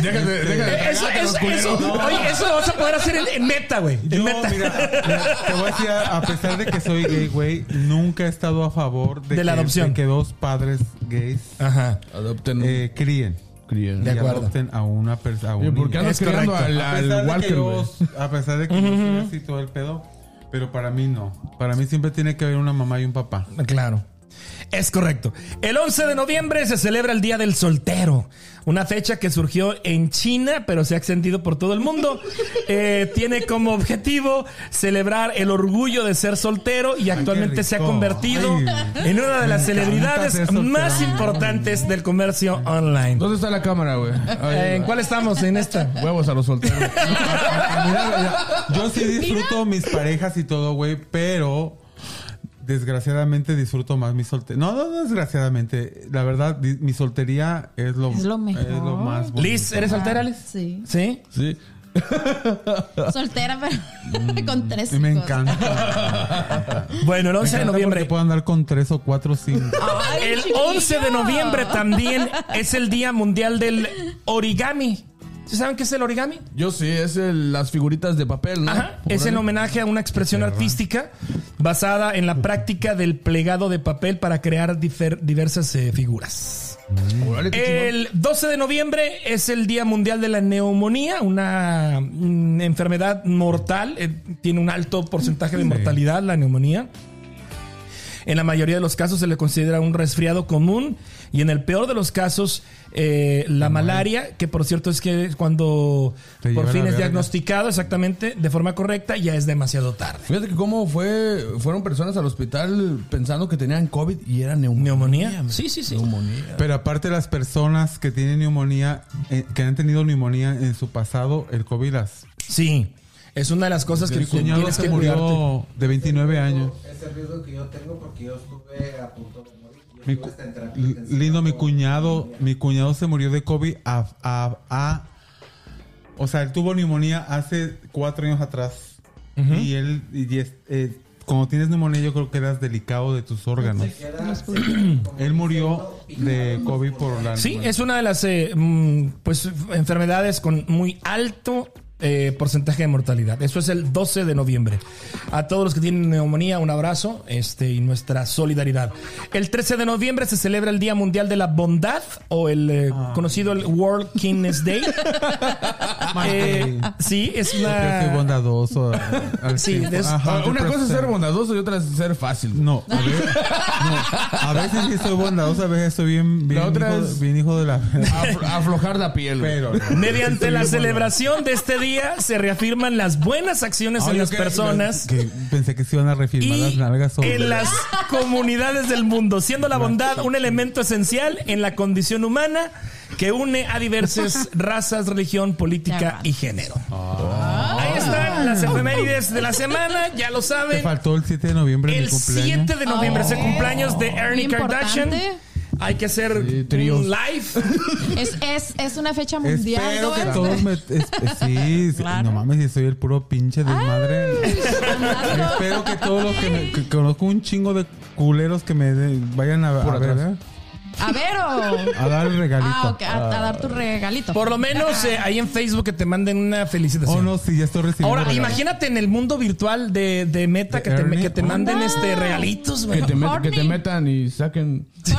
Déjate, déjate. Eso, eso, eso, oye, eso lo vas a poder hacer en, en meta, güey. En Yo, meta. mira, mira, te voy a decir, a pesar de que soy gay, güey, nunca he estado a favor de, De la que, adopción. de que dos padres gays Ajá. Adopten. eh, críen. Críen. De acuerdo. adopten a una persona. Oye, ¿por qué andas Es criando correcto. al, a al pesar, de que Walker, güey? a pesar de que yo soy así todo el pedo, pero para mí no. Para mí siempre tiene que haber una mamá y un papá. Claro. Es correcto. El 11 de noviembre se celebra el Día del Soltero, una fecha que surgió en China, pero se ha extendido por todo el mundo. Eh, tiene como objetivo celebrar el orgullo de ser soltero y actualmente se ha convertido Ay, en una de las celebridades más importantes del comercio online. ¿Dónde está la cámara, güey? ¿En cuál estamos? En esta. Huevos a los solteros. Mira, mira, yo sí disfruto mis parejas y todo, güey, pero desgraciadamente disfruto más mi soltería. No, no, no, desgraciadamente. La verdad, mi soltería es lo, Es lo mejor. es lo más bonito. Liz, ¿eres soltera, Liz? Sí. ¿Sí? Sí. Soltera, pero con tres me encanta. Bueno, el 11 de noviembre. puedo andar con tres o cuatro o cinco. Ay, El chiquillo. 11 de noviembre también es el Día Mundial del Origami. ¿Sí saben qué es el origami? Yo sí, es el- las figuritas de papel, ¿no? Ajá. Es en homenaje a una expresión artística basada en la práctica del plegado de papel para crear difer- diversas eh, figuras. El 12 de noviembre es el Día Mundial de la Neumonía, una mm, enfermedad mortal. eh, tiene un alto porcentaje de mortalidad la neumonía. En la mayoría de los casos se le considera un resfriado común y en el peor de los casos eh, la malaria, que por cierto es que cuando Te por fin es verga. diagnosticado exactamente de forma correcta ya es demasiado tarde. Fíjate que cómo fue, fueron personas al hospital pensando que tenían COVID y era neumonía. Neumonía. Sí, sí, sí. Neumonía. Pero aparte las personas que tienen neumonía, eh, que han tenido neumonía en su pasado, el COVID las... Sí, es una de las cosas que Mi tú cuñado tienes se que cuidarte. murió de 29 años. Es el riesgo que yo tengo porque yo estuve a punto de morir. Mi Lindo, mi cuñado, mi cuñado se murió de COVID a, a- a- o sea, él tuvo neumonía hace cuatro años atrás. Y él, y es- eh, cuando tienes neumonía, yo creo que eras delicado de tus órganos. Él murió de COVID por la Sí, es una de las eh, mm, pues enfermedades con muy alto eh, porcentaje de mortalidad. Eso es el 12 de noviembre. A todos los que tienen neumonía, un abrazo este, y nuestra solidaridad. El 13 de noviembre se celebra el Día Mundial de la Bondad o el eh, Ah. conocido el World Kindness Day. Eh, sí, es Yo soy una... bondadoso. al Sí, Ajá, Ah, una yo cosa es ser bondadoso y otra es ser fácil. No, a ver, no, a veces sí soy bondadoso, a veces soy bien, bien, La otra hijo, es- bien hijo de la... Aflo- aflojar la piel. Pero, Mediante la celebración de este día se reafirman las buenas acciones Ay, en las que- personas. que pensé que se iban a refirmar las nalgas sobre- en las comunidades del mundo, siendo la bondad un elemento esencial en la condición humana que une a diversas razas, religión, política y género. Ahí están las efemérides de la semana, ya lo Te saben. faltó el 7 de noviembre El mi cumpleaños. 7 de noviembre es el cumpleaños de Ernie Kardashian. importante. Hay que hacer Sí, tríos. un live. Es, es, es una fecha mundial. Espero ¿no? que todos me... es- es- sí, Claro. no mames, si soy el puro pinche desmadre. Espero que todos los que, me, que conozco un chingo de culeros que me de- vayan a, ver. A ver o. A dar el regalito. Ah, ok, a, a dar tu regalito. Por lo menos eh, ahí en Facebook que te manden una felicitación. Oh, no, sí, ya estoy recibiendo. Ahora, regalos. imagínate en el mundo virtual de, de Meta que te, que te manden este regalitos, güey. Que te, met- que te metan y saquen.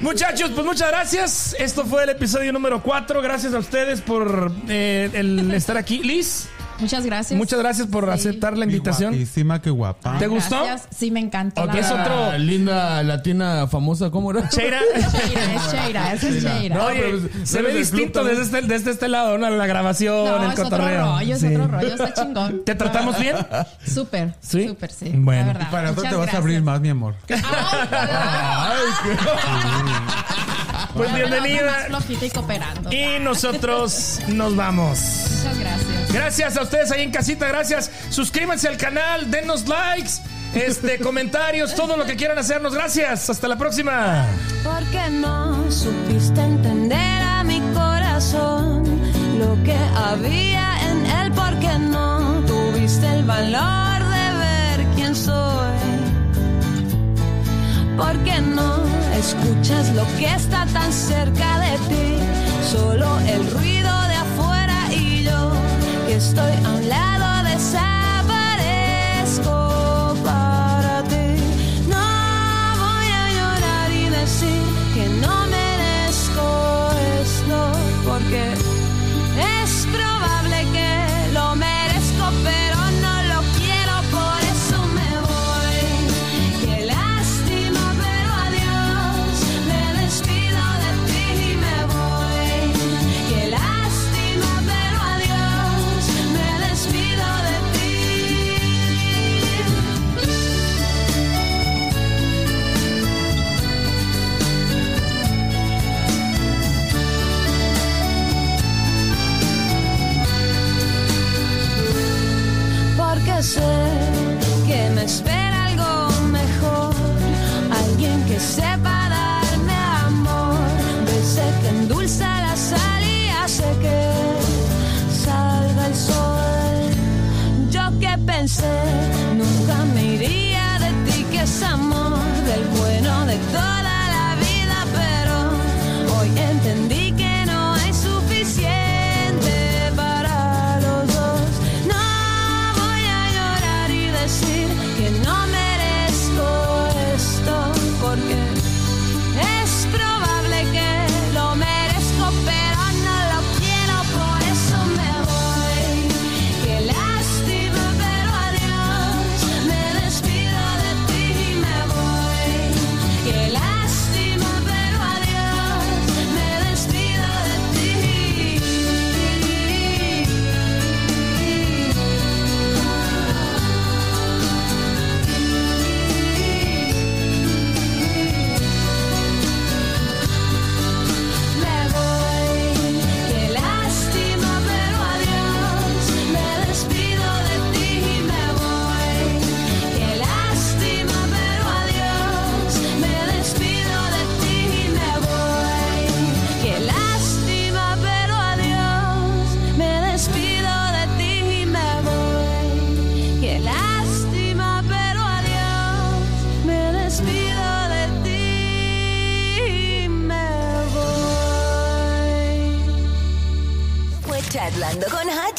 Muchachos, pues muchas gracias. Esto fue el episodio número 4. Gracias a ustedes por eh, el estar aquí. Liz, Muchas gracias. muchas gracias por aceptar la invitación. Guapísima, qué guapa. ¿Te gustó? Gracias. Sí, me encantó. la Ok, es otro- linda latina famosa, ¿cómo era? Cheira. Cheira, es Cheira, es Cheira. No, oye, se ve distinto club desde este, desde este lado, ¿no? La grabación, No, el es otro cotorreo. rollo, es Sí. otro rollo, está chingón. ¿Te tratamos bien? Súper, ¿Sí? súper, sí. Bueno. la verdad. Y para otro Muchas te vas a abrir más, mi amor. Ya me la ando bienvenida. Más flojita y cooperando. Y nosotros nos vamos. Muchas gracias. Gracias a ustedes ahí en casita, gracias. Suscríbanse al canal, denos likes, este, comentarios, todo lo que quieran hacernos. Gracias. Hasta la próxima. Porque no supiste entender a mi corazón lo que había en él, porque no tuviste el valor Porque no escuchas lo que está tan cerca de ti, solo el ruido de afuera y yo que estoy a un lado del bueno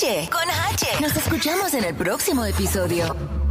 Con H. Nos escuchamos en el próximo episodio.